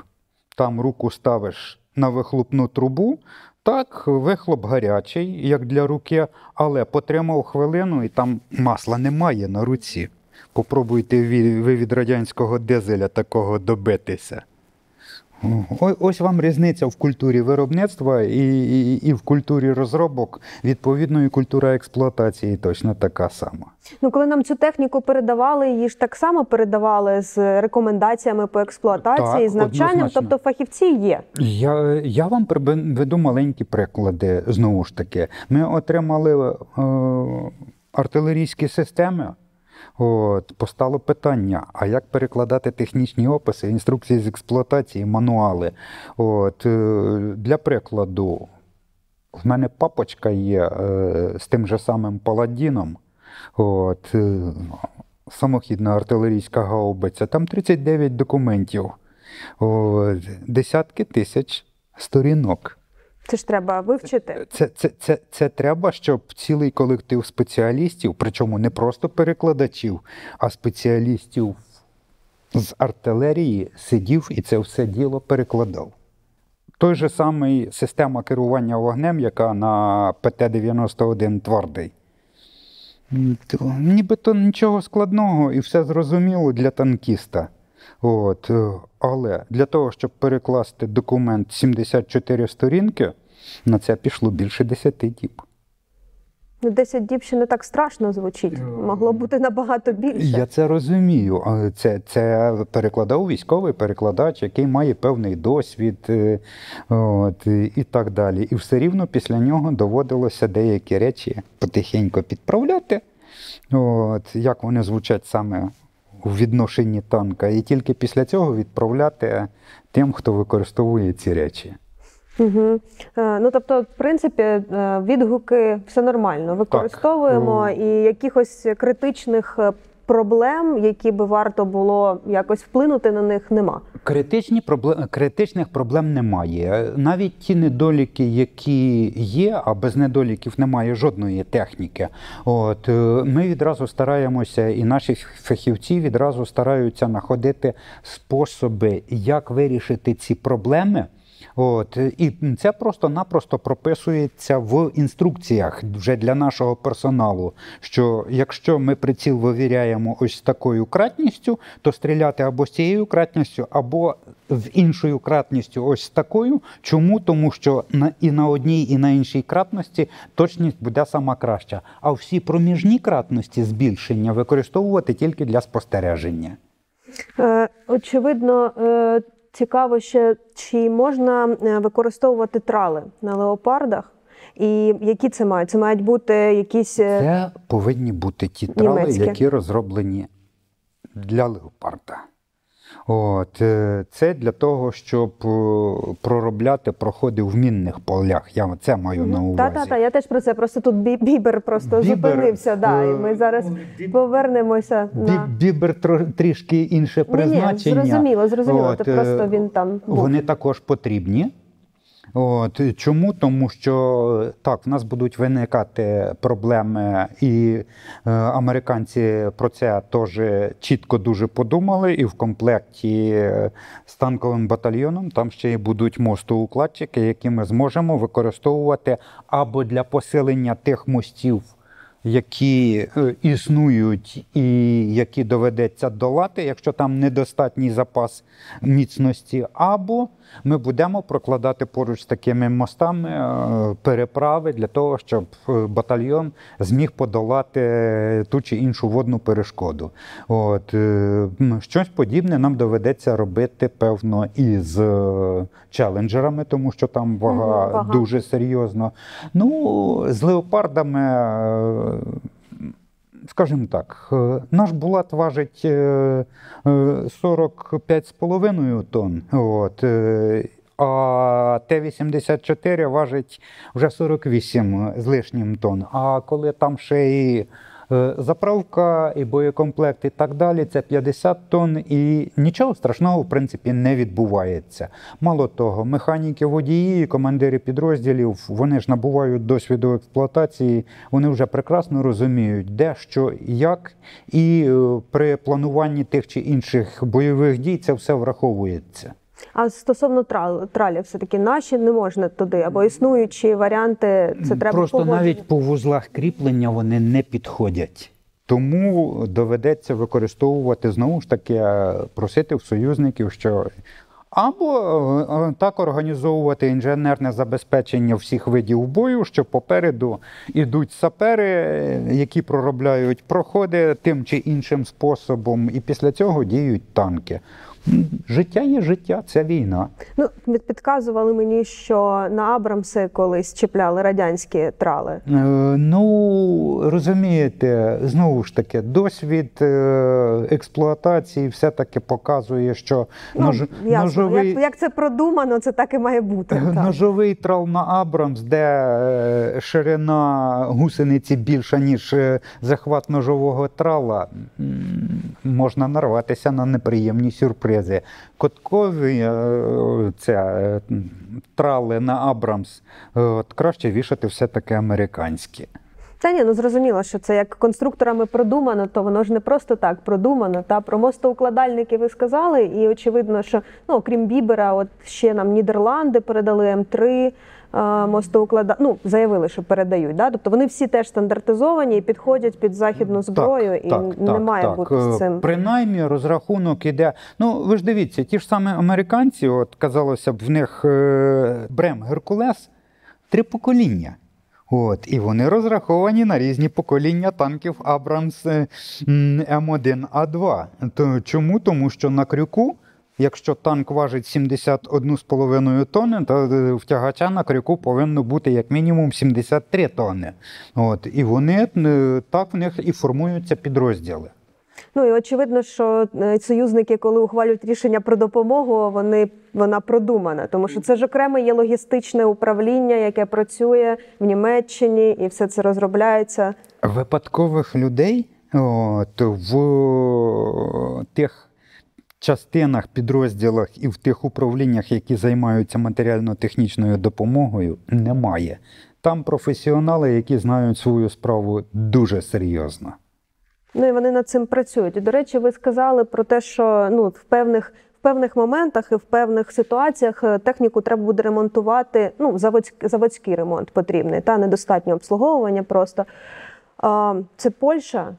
B: Там руку ставиш на вихлопну трубу, Так, вихлоп гарячий, як для руки, але потримав хвилину і там масла немає на руці. Попробуйте ви від радянського дизеля такого добитися. Ось вам різниця в культурі виробництва і, і, і в культурі розробок. Відповідно, і культура експлуатації точно така сама.
A: Ну, коли нам цю техніку передавали, її ж так само передавали з рекомендаціями по експлуатації,
B: Так,
A: з навчанням.
B: однозначно.
A: Тобто фахівці є.
B: Я, я вам приведу маленькі приклади. Знову ж таки, ми отримали е, артилерійські системи. От, постало питання: а як перекладати технічні описи, інструкції з експлуатації, мануали? От, е, для прикладу, в мене папочка є е, з тим же самим паладіном. От, е, самохідна артилерійська гаубиця. Там 39 документів, десятки тисяч сторінок.
A: Це ж треба вивчити.
B: Це, це, це, це треба, щоб цілий колектив спеціалістів, причому не просто перекладачів, а спеціалістів з артилерії сидів і це все діло перекладав. Той же самий система керування вогнем, яка на ПТ-91 твердий. То Нібито нічого складного і все зрозуміло для танкіста. От, е, але для того, щоб перекласти документ 74 сторінки, на це пішло більше 10 діб.
A: Ну, 10 діб ще не так страшно звучить. Могло бути набагато більше.
B: Я це розумію. Це, це перекладав військовий перекладач, який має певний досвід е, от, і і так далі. І все рівно після нього доводилося деякі речі потихеньку підправляти, от, як вони звучать саме у відношенні танка, і тільки після цього відправляти тим, хто використовує ці речі.
A: Угу. Ну тобто, в принципі, е, відгуки все нормально. Використовуємо
B: так.
A: і якихось критичних е, проблем, які би варто було якось вплинути на них, нема.
B: Критичні проблем, критичних проблем немає. Навіть ті недоліки, які є, а без недоліків немає жодної техніки. От е, ми відразу стараємося, і наші фахівці відразу стараються знаходити способи, як вирішити ці проблеми. От і це просто-напросто прописується в інструкціях вже для нашого персоналу. Що якщо ми приціл вивіряємо ось такою кратністю, то стріляти або з цією кратністю, або з іншою кратністю, ось такою. Чому? Тому що на і на одній, і на іншій кратності точність буде сама краща. А всі проміжні кратності збільшення використовувати тільки для спостереження.
A: Е, Очевидно, е, цікаво ще, чи можна е, використовувати трали на леопардах, і які це мають? Це мають бути якісь. е,
B: Це повинні бути ті трали,
A: Німецькі.
B: які розроблені для леопарда. От, е, це для того, щоб е, проробляти проходи в мінних полях. Я це маю на увазі.
A: Так, так, та, я теж про це. Просто тут бі- бібер просто
B: Бібер,
A: зупинився. Да, і ми
B: зараз
A: зараз повернемося
B: Бі-
A: на
B: Бібер трішки інше
A: Ні, ні, зрозуміло, зрозуміло.
B: От, е,
A: просто він там був.
B: Вони також потрібні. От, чому? Тому що так, в нас будуть виникати проблеми, і е, американці про це теж чітко дуже подумали. І в комплекті з танковим батальйоном там ще й будуть мостоукладчики, які ми зможемо використовувати або для посилення тих мостів, які е, існують і які доведеться долати, якщо там недостатній запас міцності, або ми будемо прокладати поруч з такими мостами е, переправи для того, щоб е, батальйон зміг подолати ту чи іншу водну перешкоду. От, е, щось подібне нам доведеться робити, певно, і з е, челенджерами, тому що там вага,
A: вага.
B: дуже серйозно. Ну, з леопардами. Е, Скажімо так, е, наш Булат важить е, е, 45,5 тонн, от, е, а Т-84 важить вже 48 з лишнім тонн. А коли там ще і е, заправка, і боєкомплект, і так далі, це 50 тонн, і нічого страшного, в принципі, не відбувається. Мало того, механіки водії, командири підрозділів, вони ж набувають досвіду експлуатації, вони вже прекрасно розуміють, де що, як, і е, при плануванні тих чи інших бойових дій це все враховується.
A: А стосовно трал, тралів, все-таки наші не можна туди, або існуючі варіанти, це треба
B: Просто
A: погодження.
B: навіть по вузлах кріплення вони не підходять. Тому доведеться використовувати знову ж таки, е, просити в союзників, що або е, е, так організовувати інженерне забезпечення всіх видів бою, що попереду ідуть сапери, які проробляють проходи тим чи іншим способом, і після цього діють танки. Життя є життя, це війна.
A: Ну, під- підказували мені, що на Абрамси колись чіпляли радянські трали.
B: Е, Ну, розумієте, знову ж таки, досвід е, експлуатації все-таки показує, що нож,
A: Ну, ясно.
B: ножовий,
A: Як, як це продумано, це так і має бути. Так.
B: ножовий трал на Абрамс, де е, ширина гусениці більша, ніж е, захват ножового трала, можна нарватися на неприємні сюрпризи. Коткові ця, е, трали на Абрамс е, от краще вішати все-таки американські.
A: Та ні, ну зрозуміло, що це як конструкторами продумано, то воно ж не просто так продумано. Та про мостоукладальники ви сказали, і очевидно, що ну окрім Бібера, от ще нам Нідерланди передали М3 е, мостоуклада... ну, заявили, що передають. Да? Тобто вони всі теж стандартизовані і підходять під західну зброю, і не має бути з
B: Е,
A: цим.
B: Принаймні розрахунок іде. Ну, ви ж дивіться, ті ж самі американці, от казалося б, в них е, Брем Геркулес три покоління. От, і вони розраховані на різні покоління танків Абрамс е, м, М1А2. То чому? Тому що на крюку, якщо танк важить 71,5 тонни, то е, в тягача на крюку повинно бути як мінімум 73 тонни. От, і вони е, так в них і формуються підрозділи.
A: Ну і очевидно, що е, союзники, коли ухвалюють рішення про допомогу, вони вона продумана, тому що це ж окреме є логістичне управління, яке працює в Німеччині, і все це розробляється.
B: Випадкових людей от, в тих частинах, підрозділах і в тих управліннях, які займаються матеріально-технічною допомогою, немає. Там професіонали, які знають свою справу дуже серйозно.
A: Ну і вони над цим працюють. І, до речі, ви сказали про те, що ну в певних в певних моментах і в певних ситуаціях е, техніку треба буде ремонтувати. Ну, заводський, заводський ремонт потрібний, та недостатньо обслуговування просто. Це Польща,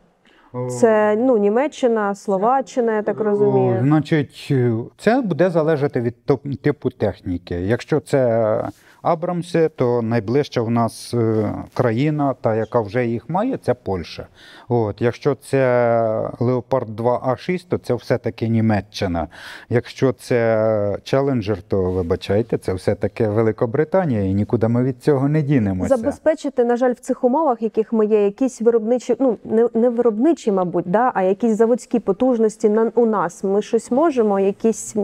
A: це ну, Німеччина, Словаччина, я так розумію.
B: Значить, це буде залежати від типу техніки. Якщо це Абрамси, то найближча в нас е, країна, та яка вже їх має, це Польща. От, якщо це Леопард 2А6, то це все-таки Німеччина. Якщо це Челенджер, то вибачайте, це все-таки Великобританія, і нікуди ми від цього не дінемося.
A: Забезпечити, на жаль, в цих умовах, яких ми є, якісь виробничі, ну не, не виробничі, мабуть, да, а якісь заводські потужності на у нас. Ми щось можемо, якісь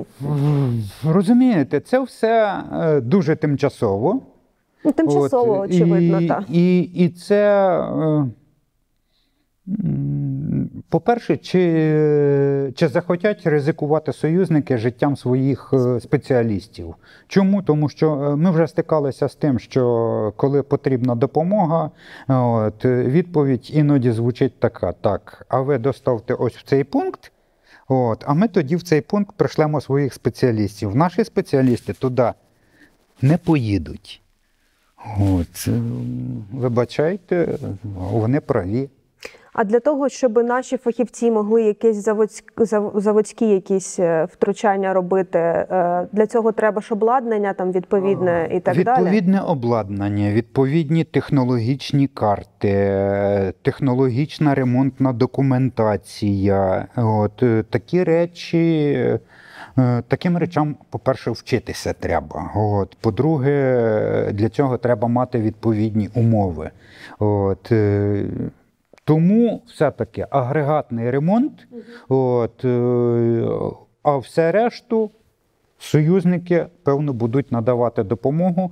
B: Розумієте, це все е, дуже тимчасово.
A: Ну, тимчасово,
B: От,
A: очевидно,
B: і,
A: так.
B: І, і це, е, по-перше, чи, чи захотять ризикувати союзники життям своїх е, спеціалістів? Чому? Тому що е, ми вже стикалися з тим, що коли потрібна допомога, от, відповідь іноді звучить така: так, а ви доставте ось в цей пункт. От, а ми тоді в цей пункт пришлемо своїх спеціалістів. Наші спеціалісти туди не поїдуть. От, вибачайте, вони праві.
A: А для того, щоб наші фахівці могли якісь заводські, заводські якісь е, втручання робити, е, для цього треба ж обладнання там відповідне і так далі.
B: Відповідне обладнання, відповідні технологічні карти, технологічна ремонтна документація. От, е, такі речі. Е, Таким речам, по-перше, вчитися треба. От. По-друге, для цього треба мати відповідні умови. От. е, Тому все-таки агрегатний ремонт, от, е, а все решту союзники, певно, будуть надавати допомогу.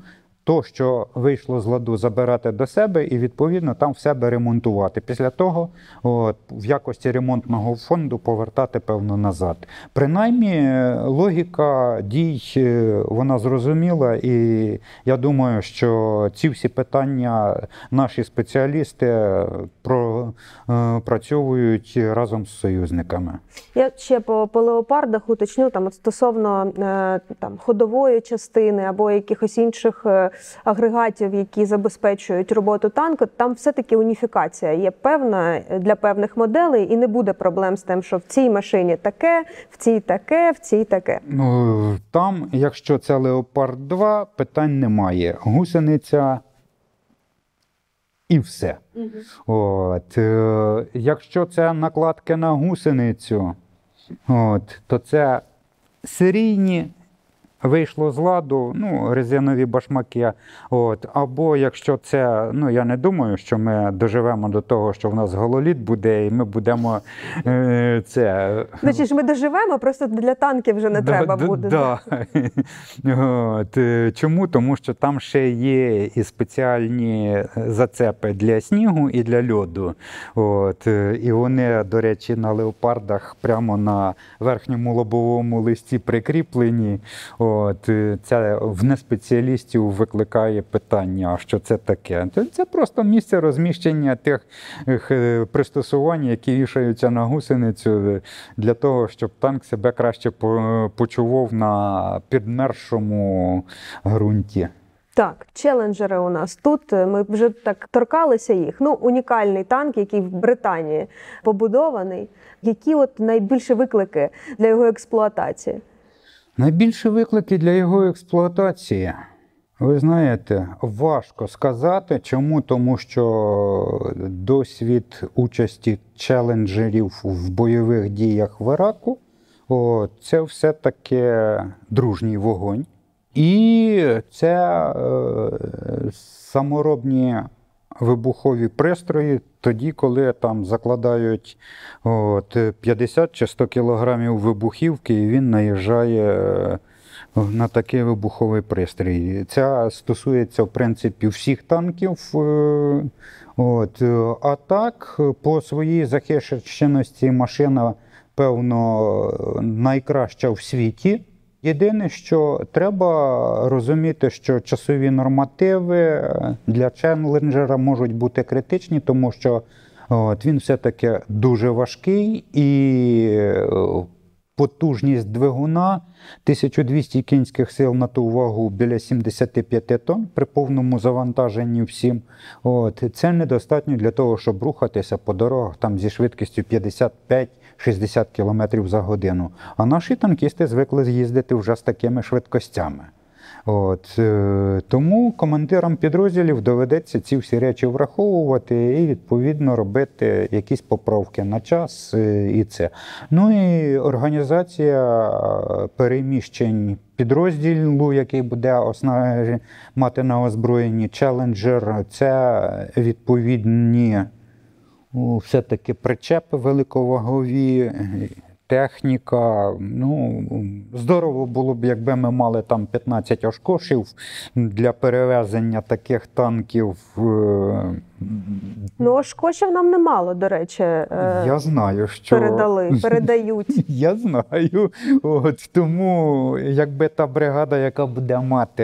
B: То, що вийшло з ладу, забирати до себе і відповідно там в себе ремонтувати. Після того от, в якості ремонтного фонду повертати певно назад. Принаймні, е, логіка дій е, вона зрозуміла, і я думаю, що ці всі питання наші спеціалісти про, допрацьовують разом з союзниками.
A: Я ще по, по леопардах уточню там от стосовно е, там ходової частини або якихось інших е, агрегатів, які забезпечують роботу танку. Там все-таки уніфікація є певна для певних моделей, і не буде проблем з тим, що в цій машині таке, в цій таке, в цій таке.
B: Ну, Там, якщо це Леопард 2, питань немає. Гусениця і все. От, е, якщо це накладки на гусеницю, от, то це серійні. Вийшло з ладу, ну, резинові башмаки. От. Або якщо це, ну я не думаю, що ми доживемо до того, що в нас гололіт буде, і ми будемо е, це.
A: Значить, ми доживемо, просто для танків вже не
B: Да,
A: треба
B: да,
A: буде.
B: Да. От, Чому? Тому що там ще є і спеціальні зацепи для снігу і для льоду. От, і вони, до речі, на леопардах прямо на верхньому лобовому листі прикріплені. От, е, це в неспеціалістів викликає питання, що це таке. Це- просто місце розміщення тих е, пристосувань, які вішаються на гусеницю е, для того, щоб танк себе краще по- почував на підмершому ґрунті.
A: Так, челенджери у нас тут. е, Ми вже так торкалися їх. Ну, унікальний танк, який в Британії побудований. Які от найбільші виклики для його експлуатації?
B: Найбільші виклики для його експлуатації. Ви знаєте, важко сказати. Чому? Тому що досвід участі челенджерів в бойових діях в Іраку о, це все-таки дружній вогонь. І це е, саморобні вибухові пристрої тоді, коли там закладають от, 50 чи 100 кілограмів вибухівки, і він наїжджає е, на такий вибуховий пристрій. Це стосується, в принципі, всіх танків. е, От. А так, по своїй захищеності машина, певно, найкраща в світі. Єдине, що треба розуміти, що часові нормативи для челенджера можуть бути критичні, тому що от, він все-таки дуже важкий і е, потужність двигуна 1200 кінських сил на ту вагу біля 75 тонн при повному завантаженні всім. От, це недостатньо для того, щоб рухатися по дорогах там зі швидкістю 55 60 км за годину. А наші танкісти звикли їздити вже з такими швидкостями. От, е, тому командирам підрозділів доведеться ці всі речі враховувати і відповідно робити якісь поправки на час е, і це. Ну і організація е, переміщень підрозділу, який буде осна... мати на озброєнні челенджер, це відповідні ну, все-таки причепи великовагові, техніка. Ну, здорово було б, якби ми мали там 15 ошкошів для перевезення таких танків. е,
A: Ну, Ошкошів нам немало, до речі, е,
B: Я знаю, що
A: передали, передають.
B: Я знаю. От, тому, якби та бригада, яка буде мати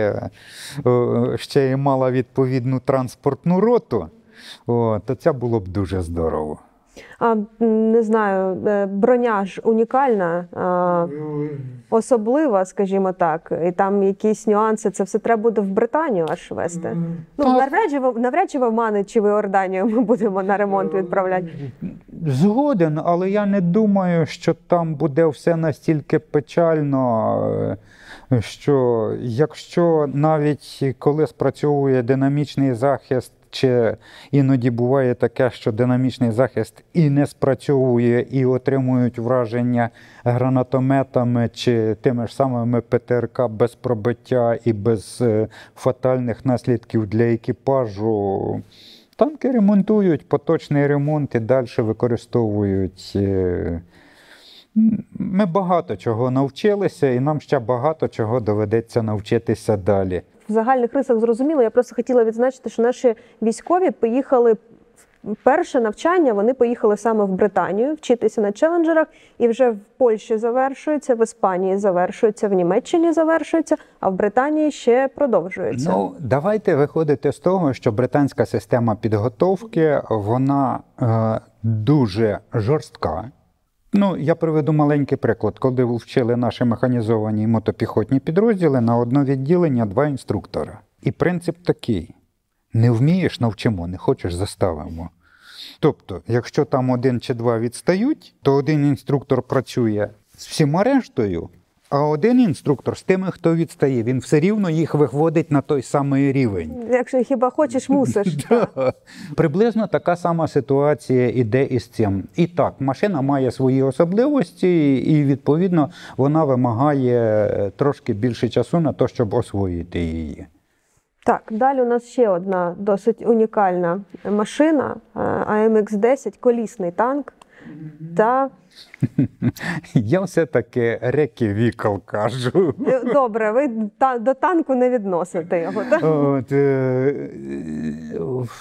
B: е, ще й мала відповідну транспортну роту, о, то це було б дуже здорово.
A: А, не знаю, е, броня ж унікальна, а, особлива, скажімо так, і там якісь нюанси. Це все треба буде в Британію аж вести. Ну,
B: Так.
A: навряд чи в навряд чи в Омани чи в Іорданію ми будемо на ремонт відправляти.
B: Згоден, але я не думаю, що там буде все настільки печально, е, що якщо навіть коли спрацьовує динамічний захист, чи іноді буває таке, що динамічний захист і не спрацьовує, і отримують враження гранатометами чи тими ж самими ПТРК без пробиття і без е, фатальних наслідків для екіпажу. Танки ремонтують, поточний ремонт і далі використовують. е, Ми багато чого навчилися, і нам ще багато чого доведеться навчитися далі.
A: В загальних рисах зрозуміло. Я просто хотіла відзначити, що наші військові поїхали перше навчання вони поїхали саме в Британію вчитися на челенджерах, і вже в Польщі завершується, в Іспанії завершується, в Німеччині завершується, а в Британії ще продовжується.
B: Ну, давайте виходити з того, що британська система підготовки вона е, дуже жорстка. Ну, я приведу маленький приклад. Коли вчили наші механізовані мотопіхотні підрозділи на одно відділення два інструктора. І принцип такий: не вмієш, навчимо, не хочеш, заставимо. Тобто, якщо там один чи два відстають, то один інструктор працює з всіма рештою, а один інструктор з тими, хто відстає, він все рівно їх виводить на той самий рівень.
A: Якщо хіба хочеш, мусиш.
B: Приблизно така сама ситуація іде із цим. І так, машина має свої особливості, і відповідно вона вимагає трошки більше часу на те, щоб освоїти її.
A: Так, далі у нас ще одна досить унікальна машина е, AMX 10 колісний танк. Та
B: Я все-таки реки вікал кажу.
A: е, добре, ви та, до танку не відносите його. Так?
B: От, е,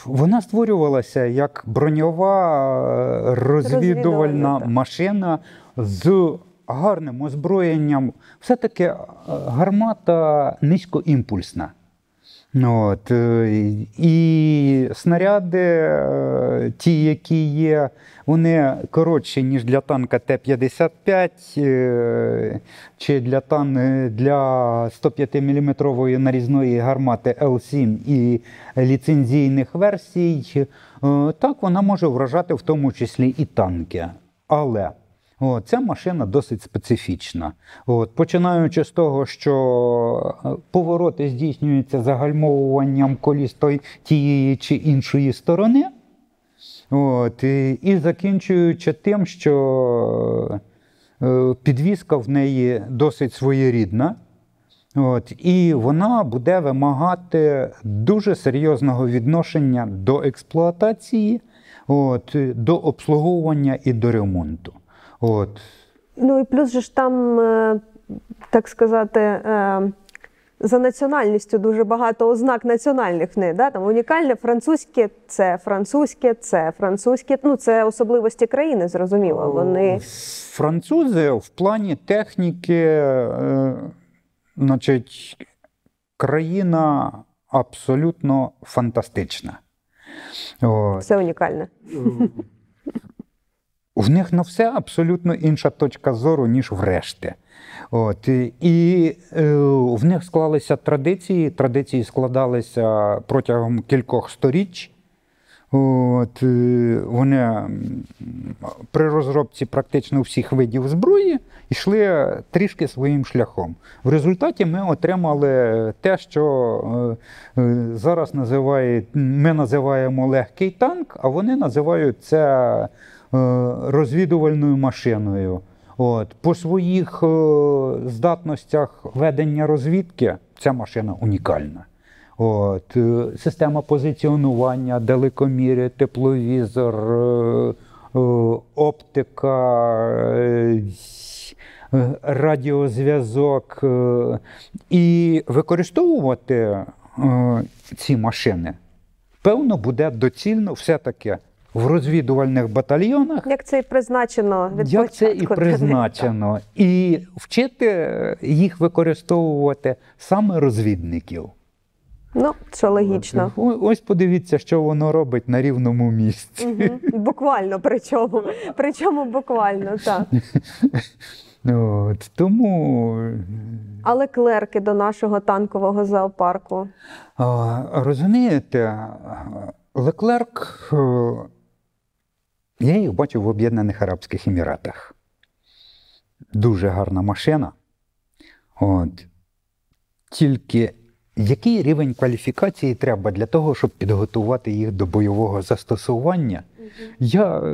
B: вона створювалася як броньова е, розвідувальна
A: Розвідувальна,
B: машина з гарним озброєнням. Все-таки е, гармата низькоімпульсна. От, е, і снаряди, е, ті, які є, вони коротші, ніж для танка Т-55 е, чи для, тан, для 105 мм нарізної гармати Л-7 і ліцензійних версій. Так, вона може вражати в тому числі і танки. Але о, ця машина досить специфічна. От, починаючи з того, що е, повороти здійснюються загальмовуванням коліс той, тієї чи іншої сторони. От, і, і закінчуючи тим, що е, підвізка в неї досить своєрідна. От, і вона буде вимагати дуже серйозного відношення до експлуатації, от, до обслуговування і до ремонту. От.
A: Ну і плюс же ж там, е, так сказати, е, за національністю дуже багато ознак національних в неї. Да? Там унікальне французьке це французьке, це французьке. Ну це особливості країни, зрозуміло. Вони
B: Французи в плані техніки, е, значить, країна абсолютно фантастична.
A: Все унікальне.
B: В них на все абсолютно інша точка зору, ніж в решти. От, і- е, в них склалися традиції. Традиції складалися протягом кількох сторіч. От, е, вони при розробці практично всіх видів зброї йшли трішки своїм шляхом. В результаті ми отримали те, що е, е, зараз називають, ми називаємо легкий танк, а вони називають це розвідувальною машиною. От, по своїх е, здатностях ведення розвідки ця машина унікальна. От, е, система позиціонування, далекоміри, тепловізор, е, е, оптика, е, е, радіозв'язок. е, І використовувати е, ці машини, певно, буде доцільно все-таки в розвідувальних батальйонах.
A: Як це і призначено від
B: Як це і призначено, і вчити е, їх використовувати саме розвідників.
A: Ну, що логічно.
B: О- Ось подивіться, що воно робить на рівному місці.
A: Мгм. Буквально причому. Причому буквально, так.
B: От, тому
A: Але клерки до нашого танкового зоопарку.
B: а, розумієте, Леклерк, е, я їх бачив в Об'єднаних Арабських Еміратах. Дуже гарна машина. От. Тільки який рівень кваліфікації треба для того, щоб підготувати їх до бойового застосування? Я, е,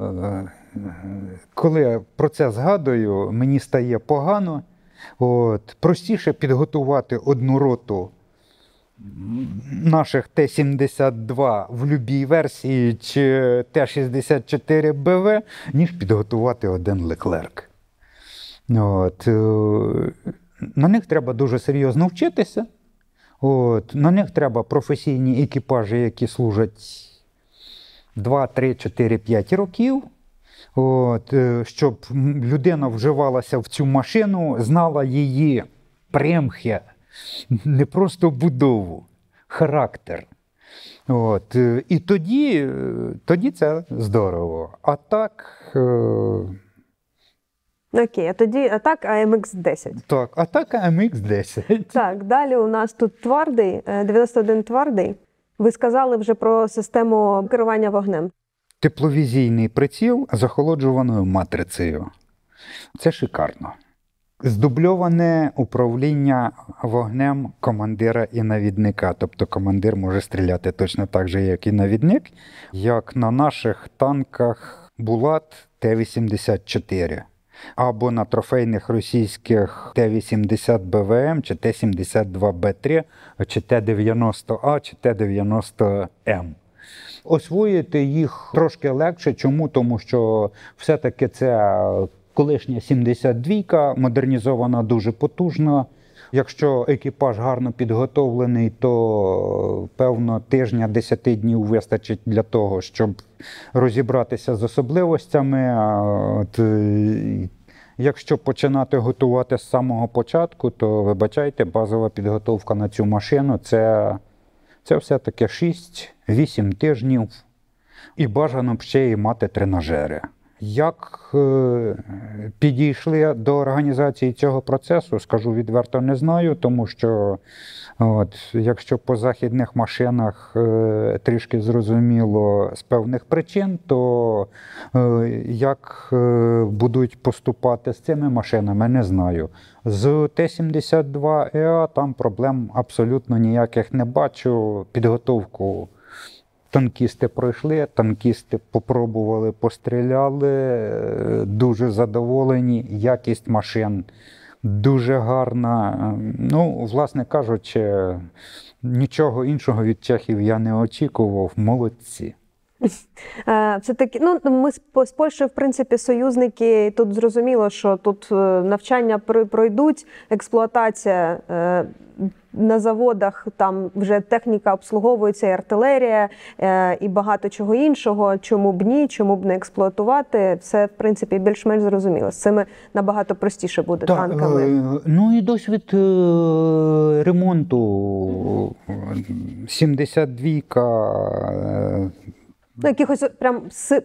B: е, коли про це згадую, мені стає погано. От, простіше підготувати одну роту наших Т-72 в будь-якій версії чи Т-64 БВ, ніж підготувати один леклерк. От, е, на них треба дуже серйозно вчитися. От, на них треба професійні екіпажі, які служать 2, 3, 4, 5 років. От, е, щоб людина вживалася в цю машину, знала її примхи, не просто будову, характер. От, е, і тоді, е, тоді це здорово. А так, е,
A: Окей, а тоді а так AMX 10.
B: так, а так AMX-10.
A: Так, далі у нас тут твердий, е, 91 твердий. Ви сказали вже про систему керування вогнем.
B: Тепловізійний приціл з охолоджуваною матрицею. Це шикарно. Здубльоване управління вогнем командира і навідника. Тобто командир може стріляти точно так же, як і навідник, як на наших танках Булат Т-84. Або на трофейних російських Т-80 БВМ, чи Т-72Б3, чи Т-90А, чи Т-90М. Освоїти їх трошки легше. Чому? Тому що все-таки це колишня 72-ка, модернізована дуже потужно. Якщо екіпаж гарно підготовлений, то певно тижня 10 днів вистачить для того, щоб розібратися з особливостями. От, е, якщо починати готувати з самого початку, то вибачайте, базова підготовка на цю машину це, це все-таки 6-8 тижнів. І бажано б ще й мати тренажери. Як е, підійшли до організації цього процесу, скажу відверто не знаю, тому що от, якщо по західних машинах е, трішки зрозуміло з певних причин, то е, як будуть поступати з цими машинами, не знаю. З Т-72ЕА там проблем абсолютно ніяких не бачу. Підготовку Танкісти пройшли, танкісти попробували, постріляли, е, дуже задоволені. Якість машин дуже гарна. Ну, власне кажучи, нічого іншого від чехів я не очікував. Молодці.
A: Е, Все таки, ну ми з По- Польщею, в принципі, союзники. Тут зрозуміло, що тут е, навчання пройдуть, експлуатація е, на заводах, там вже техніка обслуговується, і артилерія, е, і багато чого іншого. Чому б ні, чому б не експлуатувати? Все в принципі більш-менш зрозуміло. З цими набагато простіше буде танками.
B: е, ну і досвід е, ремонту. 72-ка. Е,
A: Ну, якихось прям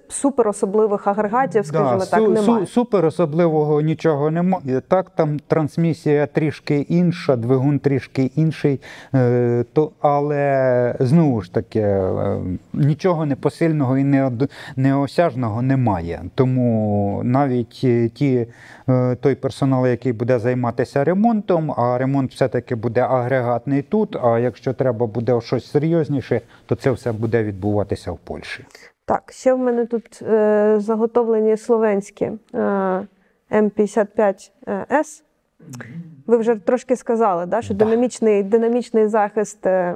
A: супер особливих агрегатів, скажімо
B: Да,
A: так,
B: су-
A: немає.
B: су- супер особливого нічого немає. Так, там трансмісія трішки інша, двигун трішки інший, е, то, але знову ж таки е, нічого непосильного і неод- неосяжного немає. Тому навіть е, ті, е, той персонал, який буде займатися ремонтом, а ремонт все-таки буде агрегатний тут. А якщо треба буде щось серйозніше, то це все буде відбуватися в Польщі.
A: Так, ще в мене тут е, заготовлені словенські е, М55С. Ви вже трошки сказали, да, що
B: Да.
A: динамічний, динамічний захист е,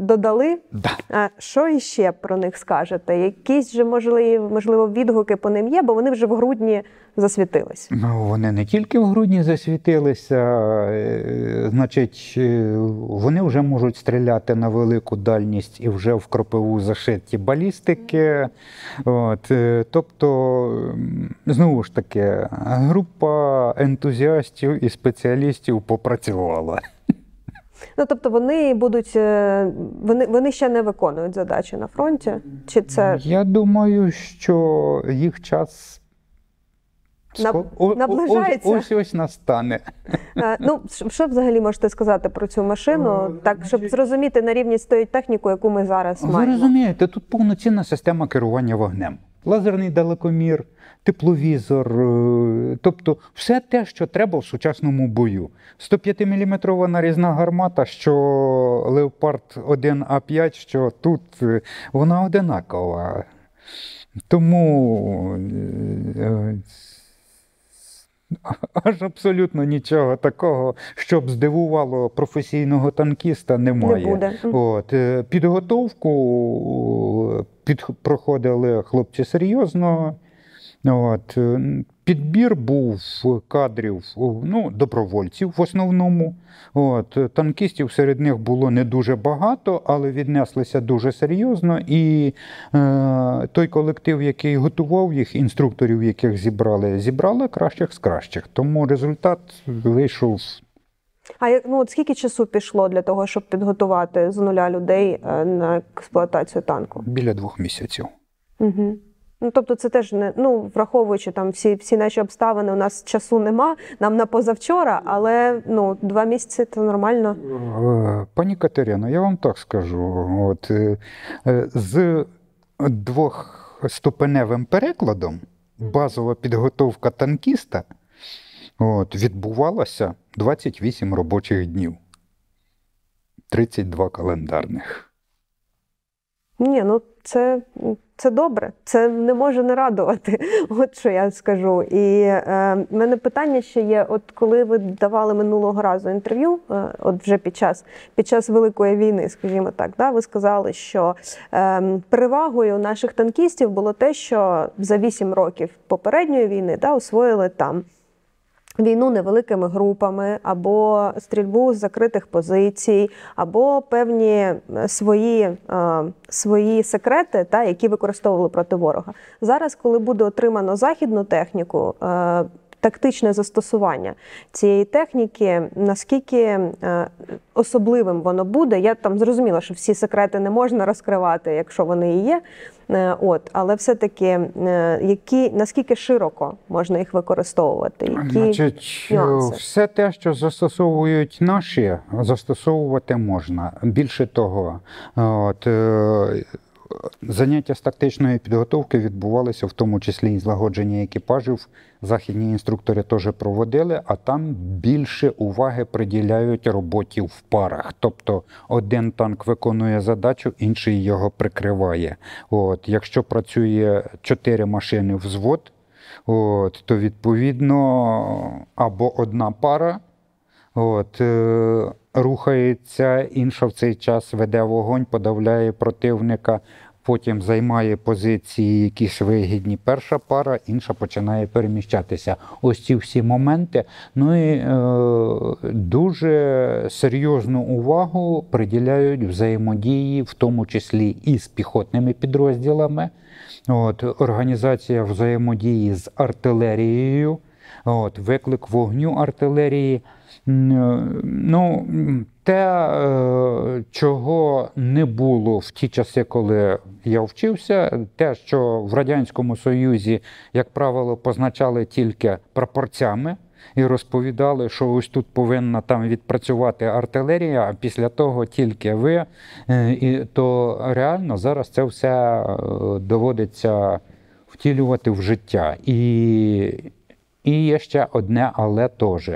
A: додали.
B: Да.
A: А що іще про них скажете? Якісь же можливо, можливо відгуки по ним є, бо вони вже в грудні засвітились.
B: Ну, вони не тільки в грудні засвітилися, е, значить, е, вони вже можуть стріляти на велику дальність і вже в кропиву зашиті балістики. От, е, тобто, знову ж таки, група ентузіастів і спеціалістів попрацювала.
A: Ну тобто вони будуть, е, вони, вони ще не виконують задачі на фронті. Чи це
B: Я думаю, що їх час.
A: Наближається?
B: Ось ось настане.
A: Е, Ну, що- взагалі можете сказати про цю машину, так щоб зрозуміти на рівні з тою техніку, яку ми зараз маємо?
B: Ви розумієте, тут повноцінна система керування вогнем. Лазерний далекомір, тепловізор, е, тобто все те, що треба в сучасному бою. 105-мм нарізна гармата, що Леопард 1А5, що тут е, вона одинакова. Тому е, аж абсолютно нічого такого, щоб здивувало професійного танкіста, немає.
A: Не буде.
B: От, підготовку під, проходили хлопці серйозно. От, е, підбір був кадрів ну, добровольців в основному. От, танкістів серед них було не дуже багато, але віднеслися дуже серйозно. І е, той колектив, який готував їх, інструкторів, яких зібрали, зібрали кращих з кращих. Тому результат вийшов
A: А як ну от скільки часу пішло для того, щоб підготувати з нуля людей е, на експлуатацію танку?
B: біля двох місяців.
A: Угу. Ну, тобто, це теж не ну, враховуючи там всі, всі наші обставини, у нас часу нема, нам на позавчора, але ну, два місяці це нормально.
B: Е, Пані Катерино, я вам так скажу. От, е, з двохступеневим перекладом базова підготовка танкіста от, відбувалася 28 робочих днів, 32 календарних.
A: Ні, ну це, це добре. Це не може не радувати. От що я скажу. І е, мене питання ще є: от коли ви давали минулого разу інтерв'ю, е, от вже під час під час Великої війни, скажімо так, да, ви сказали, що е, перевагою наших танкістів було те, що за 8 років попередньої війни да, освоїли там. Війну невеликими групами, або стрільбу з закритих позицій, або певні е, свої, е, свої секрети, та, які використовували проти ворога. Зараз, коли буде отримано західну техніку, е, тактичне застосування цієї техніки, наскільки особливим воно буде, я там зрозуміла, що всі секрети не можна розкривати, якщо вони і є. Е, От, але все-таки е, які наскільки широко можна їх використовувати? Які
B: Значить, е,
A: нюанси?
B: все те, що застосовують наші, застосовувати можна. Більше того, от, заняття з тактичної підготовки відбувалися в тому числі і злагодження екіпажів. Західні інструктори теж проводили, а там більше уваги приділяють роботі в парах. Тобто один танк виконує задачу, інший його прикриває. От, якщо працює чотири машини взвод, От, то відповідно або одна пара от, е, рухається, інша в цей час веде вогонь, подавляє противника, потім займає позиції якісь вигідні. Перша пара, інша починає переміщатися. Ось ці всі моменти. Ну і е, дуже серйозну увагу приділяють взаємодії, в тому числі і з піхотними підрозділами. От, організація взаємодії з артилерією, от, виклик вогню артилерії. Е, Ну, те, е, чого не було в ті часи, коли я вчився, те, що в Радянському Союзі, як правило, позначали тільки прапорцями. І розповідали, що ось тут повинна там відпрацювати артилерія, а після того тільки ви. Е, І то реально зараз це все е, доводиться втілювати в життя. І, і є ще одне, але теж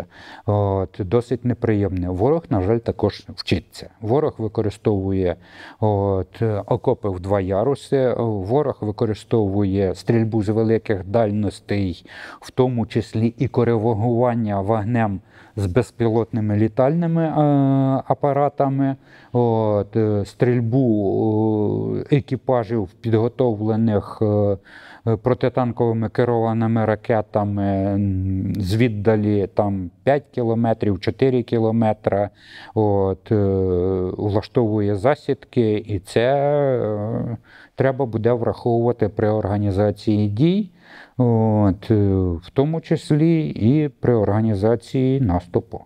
B: от, досить неприємне. Ворог, на жаль, також вчиться. Ворог використовує от, окопи в два яруси, ворог використовує стрільбу з великих дальностей, в тому числі і коригування вогнем з безпілотними літальними е, апаратами, от, стрільбу е, екіпажів підготовлених е, протитанковими керованими ракетами м, з віддалі там 5 кілометрів, 4 кілометри, от, е, влаштовує засідки, і це е, треба буде враховувати при організації дій. От, е, в тому числі і при організації наступу.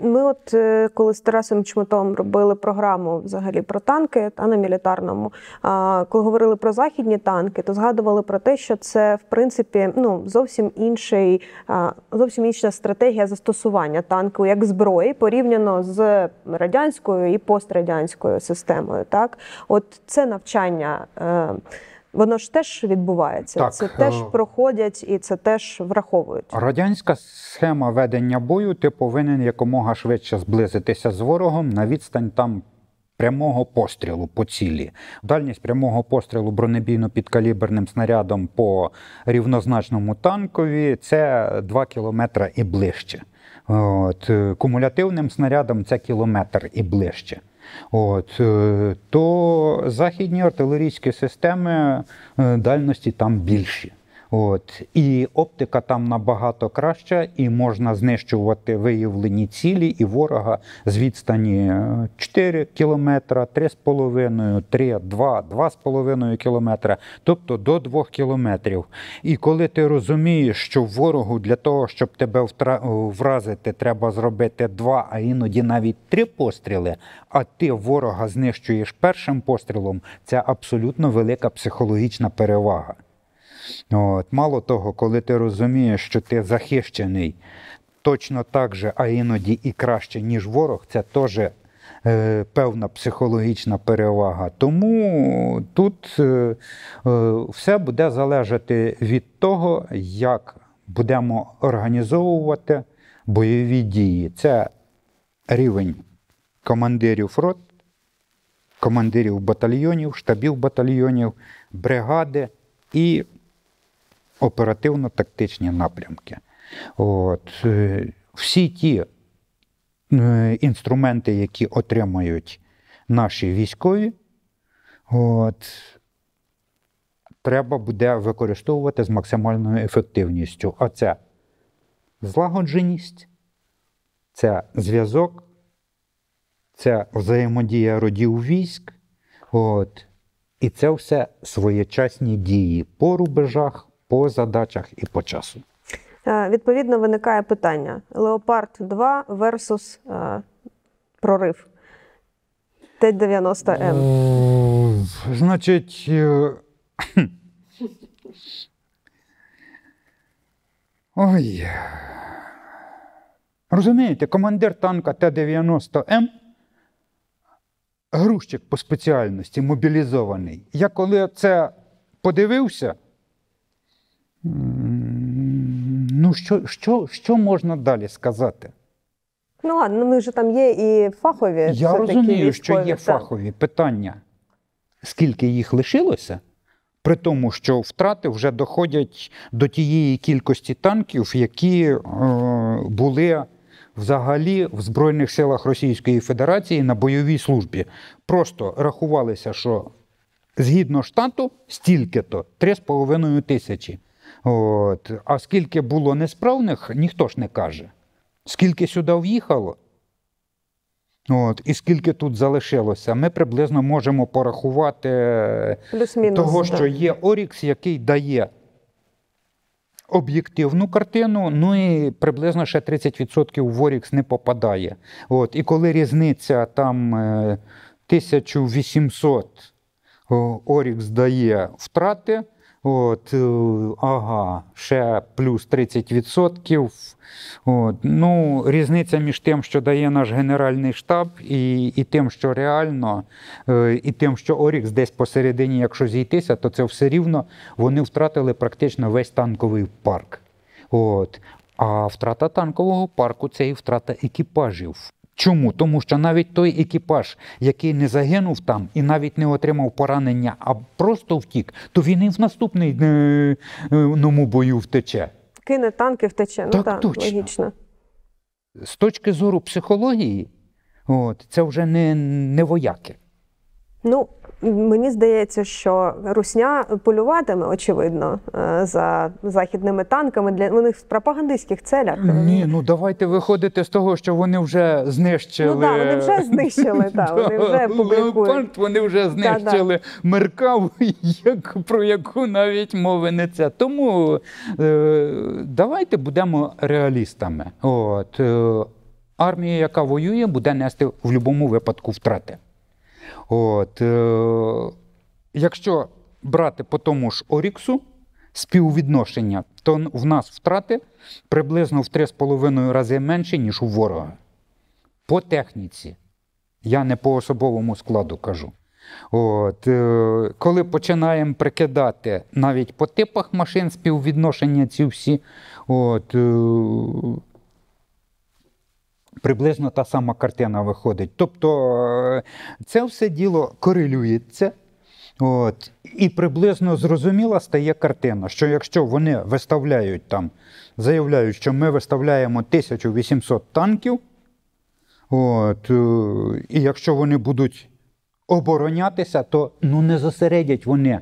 A: Ми, от е, коли з Тарасом Чмутом робили програму взагалі про танки та на мілітарному, коли говорили про західні танки, то згадували про те, що це в принципі ну зовсім інший, зовсім інша стратегія застосування танку як зброї порівняно з радянською і пострадянською системою. Так, от це навчання. Воно ж теж відбувається,
B: Так,
A: це теж
B: е,
A: проходять і це теж враховують.
B: Радянська схема ведення бою, ти повинен якомога швидше зблизитися з ворогом на відстань там. Прямого пострілу по цілі. Дальність прямого пострілу бронебійно-підкаліберним снарядом по рівнозначному танкові це 2 кілометри і ближче. От, е, кумулятивним снарядом це кілометр і ближче. От, е, то західні артилерійські системи е, дальності там більші. От. І оптика там набагато краща, і можна знищувати виявлені цілі і ворога з відстані е, 4 кілометра, 3,5, 3, 2, 2,5 кілометра, тобто до 2 кілометрів. І коли ти розумієш, що ворогу для того, щоб тебе втра- вразити, треба зробити два, а іноді навіть три постріли, а ти ворога знищуєш першим пострілом, це абсолютно велика психологічна перевага. От. Мало того, коли ти розумієш, що ти захищений точно так же, а іноді і краще, ніж ворог, це теж е, певна психологічна перевага. Тому тут е, е, все буде залежати від того, як будемо організовувати бойові дії. Це рівень командирів рот, командирів батальйонів, штабів батальйонів, бригади і оперативно-тактичні напрямки. От, е, всі ті е, інструменти, які отримають наші військові, от, треба буде використовувати з максимальною ефективністю. А це злагодженість, це зв'язок, це взаємодія родів військ. От, і це все своєчасні дії по рубежах, по задачах і по часу.
A: Е, Відповідно, виникає питання: Леопард 2 versus е, прорив Т-90М.
B: Значить, е, ой. Розумієте, командир танка Т-90М, грузчик по спеціальності, мобілізований. Я коли це подивився, ну що, що, що можна далі сказати?
A: Ну ладно, ну ми вже там є і фахові.
B: Я розумію, що є
A: так.
B: фахові питання. Скільки їх лишилося, при тому, що втрати вже доходять до тієї кількості танків, які е, були взагалі в Збройних силах Російської Федерації на бойовій службі. Просто рахувалися, що згідно штату, стільки-то 3,5 тисячі. От. А скільки було несправних, ніхто ж не каже. Скільки сюди в'їхало, От, і скільки тут залишилося, ми приблизно можемо порахувати е, того,
A: да.
B: що є Орікс, який дає об'єктивну картину, ну і приблизно ще 30% в Орікс не попадає. От, і коли різниця там е, 1800 Орікс дає втрати, от, е, ага, ще плюс 30%. От, ну, різниця між тим, що дає наш Генеральний штаб, і, і тим, що реально, е, і тим, що Орікс десь посередині, якщо зійтися, то це все рівно вони втратили практично весь танковий парк. От. А втрата танкового парку це і втрата екіпажів. Чому? Тому що навіть той екіпаж, який не загинув там і навіть не отримав поранення, а просто втік, то він і в наступний е, бою втече.
A: Кине танки втече. Ну
B: Так,
A: так,
B: точно.
A: логічно.
B: З точки зору психології, от, це вже не, не вояки.
A: Ну, мені здається, що Русня полюватиме, очевидно, е, за західними танками для них в пропагандистських целях.
B: Ні, ну давайте виходити з того, що вони вже знищили.
A: Ну да, вони вже знищили, так, вони вже публікують.
B: Вони вже знищили Меркаву, як, про яку навіть мови не це. Тому е, давайте будемо реалістами. От, е, армія, яка воює, буде нести в будь-якому випадку втрати. От, е, якщо брати по тому ж Оріксу співвідношення, то в нас втрати приблизно в 3,5 рази менше, ніж у ворога. По техніці. Я не по особовому складу кажу. От, е, коли починаємо прикидати навіть по типах машин співвідношення ці всі, от, е, приблизно та сама картина виходить. Тобто е, це все діло корелюється. От, і приблизно зрозуміла стає картина, що якщо вони виставляють там, заявляють, що ми виставляємо 1800 танків, от, е, і якщо вони будуть оборонятися, то ну, не зосередять вони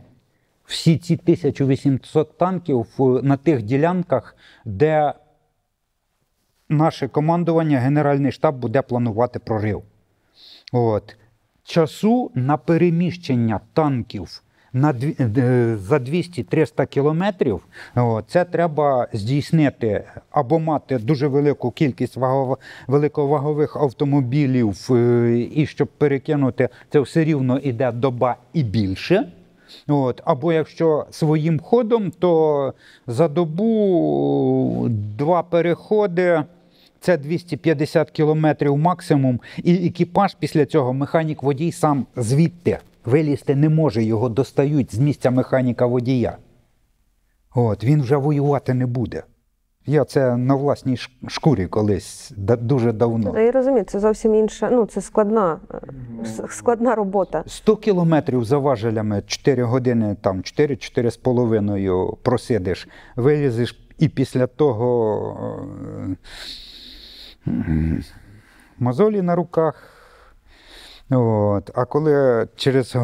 B: всі ці 1800 танків на тих ділянках, де наше командування, Генеральний штаб буде планувати прорив. От. Часу на переміщення танків на е, за 200-300 кілометрів це треба здійснити або мати дуже велику кількість вагово- великовагових автомобілів, е, і щоб перекинути, це все рівно іде доба і більше. От, або якщо своїм ходом, то за добу два переходи. Це 250 кілометрів максимум, і екіпаж після цього механік водій сам звідти вилізти не може, його достають з місця механіка водія. От, він вже воювати не буде. Я це на власній шкурі колись да- дуже давно.
A: Я розумію, це зовсім інша, ну це складна, складна робота.
B: 100 кілометрів за важелями 4 години, там 4-4,5 просидиш, вилізеш і після того е, мозолі на руках. От. А коли через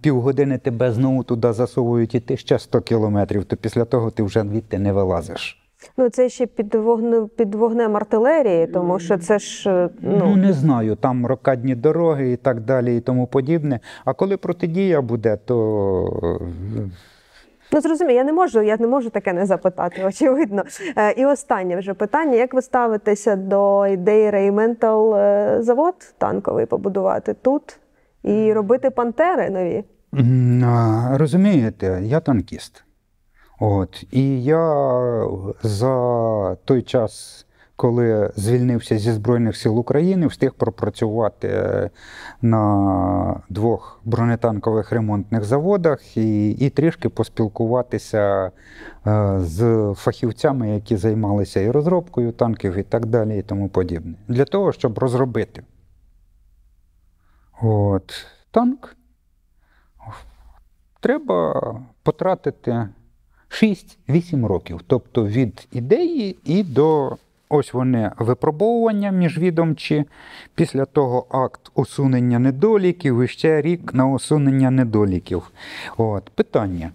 B: півгодини тебе знову туди засовують і ти ще 100 кілометрів, то після того ти вже звідти не вилазиш.
A: Ну це ще під вогне, під вогнем артилерії, тому що це ж е,
B: Ну,
A: ну
B: не знаю, там рокадні дороги і так далі, і тому подібне. А коли протидія буде, то
A: Ну, зрозуміло, я не можу, я не можу таке не запитати, очевидно. Е, І останнє вже питання: як ви ставитеся до ідеї Рейментал завод танковий побудувати тут і робити пантери нові?
B: Розумієте, я танкіст. От. І я за той час, коли звільнився зі Збройних сил України, встиг пропрацювати на двох бронетанкових ремонтних заводах і, і трішки поспілкуватися е, з фахівцями, які займалися і розробкою танків, і так далі, і тому подібне. Для того, щоб розробити от, танк, треба потратити 6-8 років. Тобто від ідеї і до ось вони випробовування міжвідомчі, після того акт усунення недоліків і ще рік на усунення недоліків. От, питання.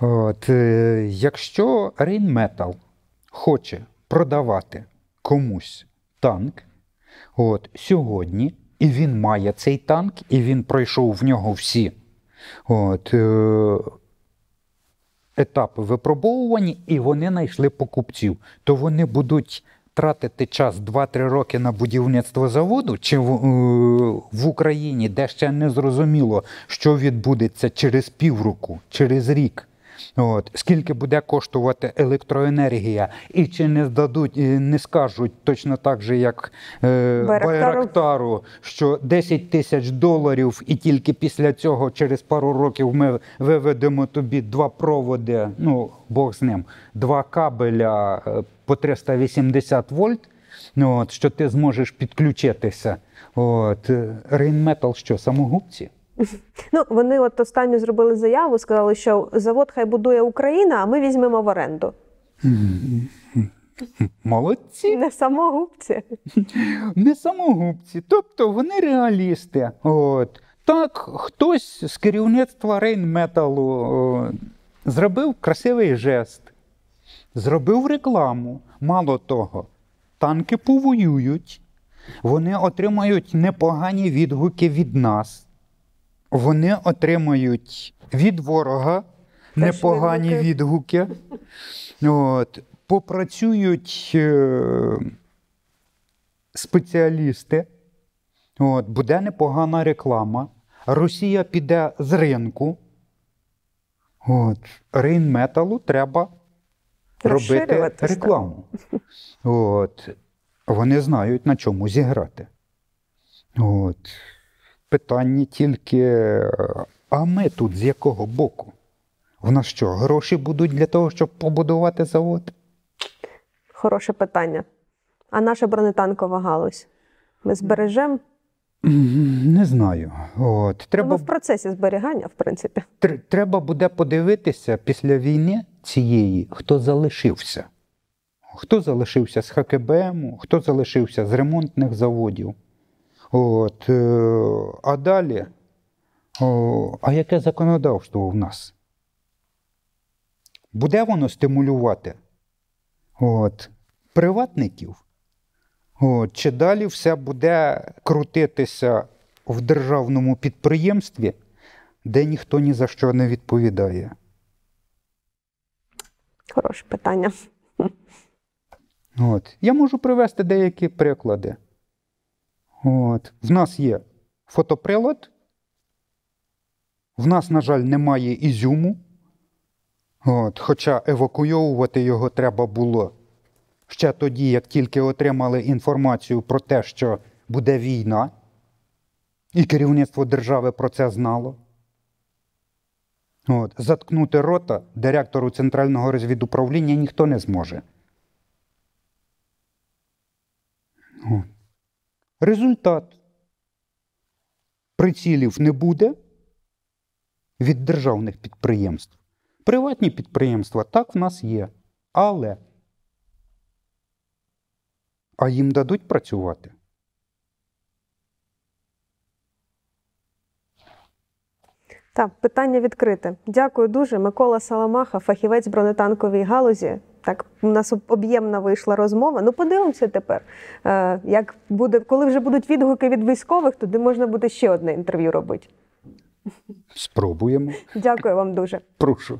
B: От, е, якщо Рейнметал хоче продавати комусь танк, от, сьогодні, і він має цей танк, і він пройшов в нього всі от, е, етапи випробовування, і вони знайшли покупців, то вони будуть тратити час 2-3 роки на будівництво заводу, чи в, е, в Україні, де ще не зрозуміло, що відбудеться через півроку, через рік. От, скільки буде коштувати електроенергія, і чи не здадуть, і не скажуть точно так же, як е,
A: Байрактару.
B: Що 10 тисяч доларів, і тільки після цього, через пару років, ми виведемо тобі два проводи, ну Бог з ним, два кабеля е, по 380 вольт. Ну, от, що ти зможеш підключитися. От, Рейнметал що, самогубці?
A: Ну вони от останню зробили заяву, сказали, що завод хай будує Україна, а ми візьмемо в оренду.
B: Молодці.
A: Не самогубці.
B: не самогубці, тобто вони реалісти. От. Так, хтось з керівництва Рейнметалу зробив красивий жест, зробив рекламу. Мало того, танки повоюють, вони отримають непогані відгуки від нас. Вони отримають від ворога непогані
A: відгуки.
B: От, попрацюють е, спеціалісти, от, буде непогана реклама. Росія піде з ринку. От, Рейнметалу треба робити рекламу. От, вони знають, на чому зіграти. От. Питання тільки, а ми тут з якого боку? В нас що, гроші будуть для того, щоб побудувати завод?
A: Хороше питання. А наша бронетанкова галузь? Ми збережемо?
B: Не знаю. От,
A: Ми в процесі зберігання, в принципі.
B: тр- треба буде подивитися після війни цієї, хто залишився. Хто залишився з ХКБМ, хто залишився з ремонтних заводів. От, е, а далі, а яке законодавство в нас? буде воно стимулювати от, приватників? От, чи далі все буде крутитися в державному підприємстві, де ніхто ні за що не відповідає?
A: Хороше питання.
B: От. Я можу привести деякі приклади. От. В нас є фотоприлад. В нас, на жаль, немає ізюму. От. Хоча евакуйовувати його треба було ще тоді, як тільки отримали інформацію про те, що буде війна, і керівництво держави про це знало. От. Заткнути рота директору Центрального розвідуправління ніхто не зможе. О. Результат. Прицілів не буде від державних підприємств. Приватні підприємства так в нас є. Але. А їм дадуть працювати.
A: Так, питання відкрите. Дякую дуже. Микола Саламаха, фахівець бронетанковій галузі. Так, у нас об'ємна вийшла розмова. Ну, подивимося тепер. Е, як буде, коли вже будуть відгуки від військових, туди можна буде ще одне інтерв'ю робити.
B: Спробуємо.
A: Дякую вам дуже.
B: Прошу.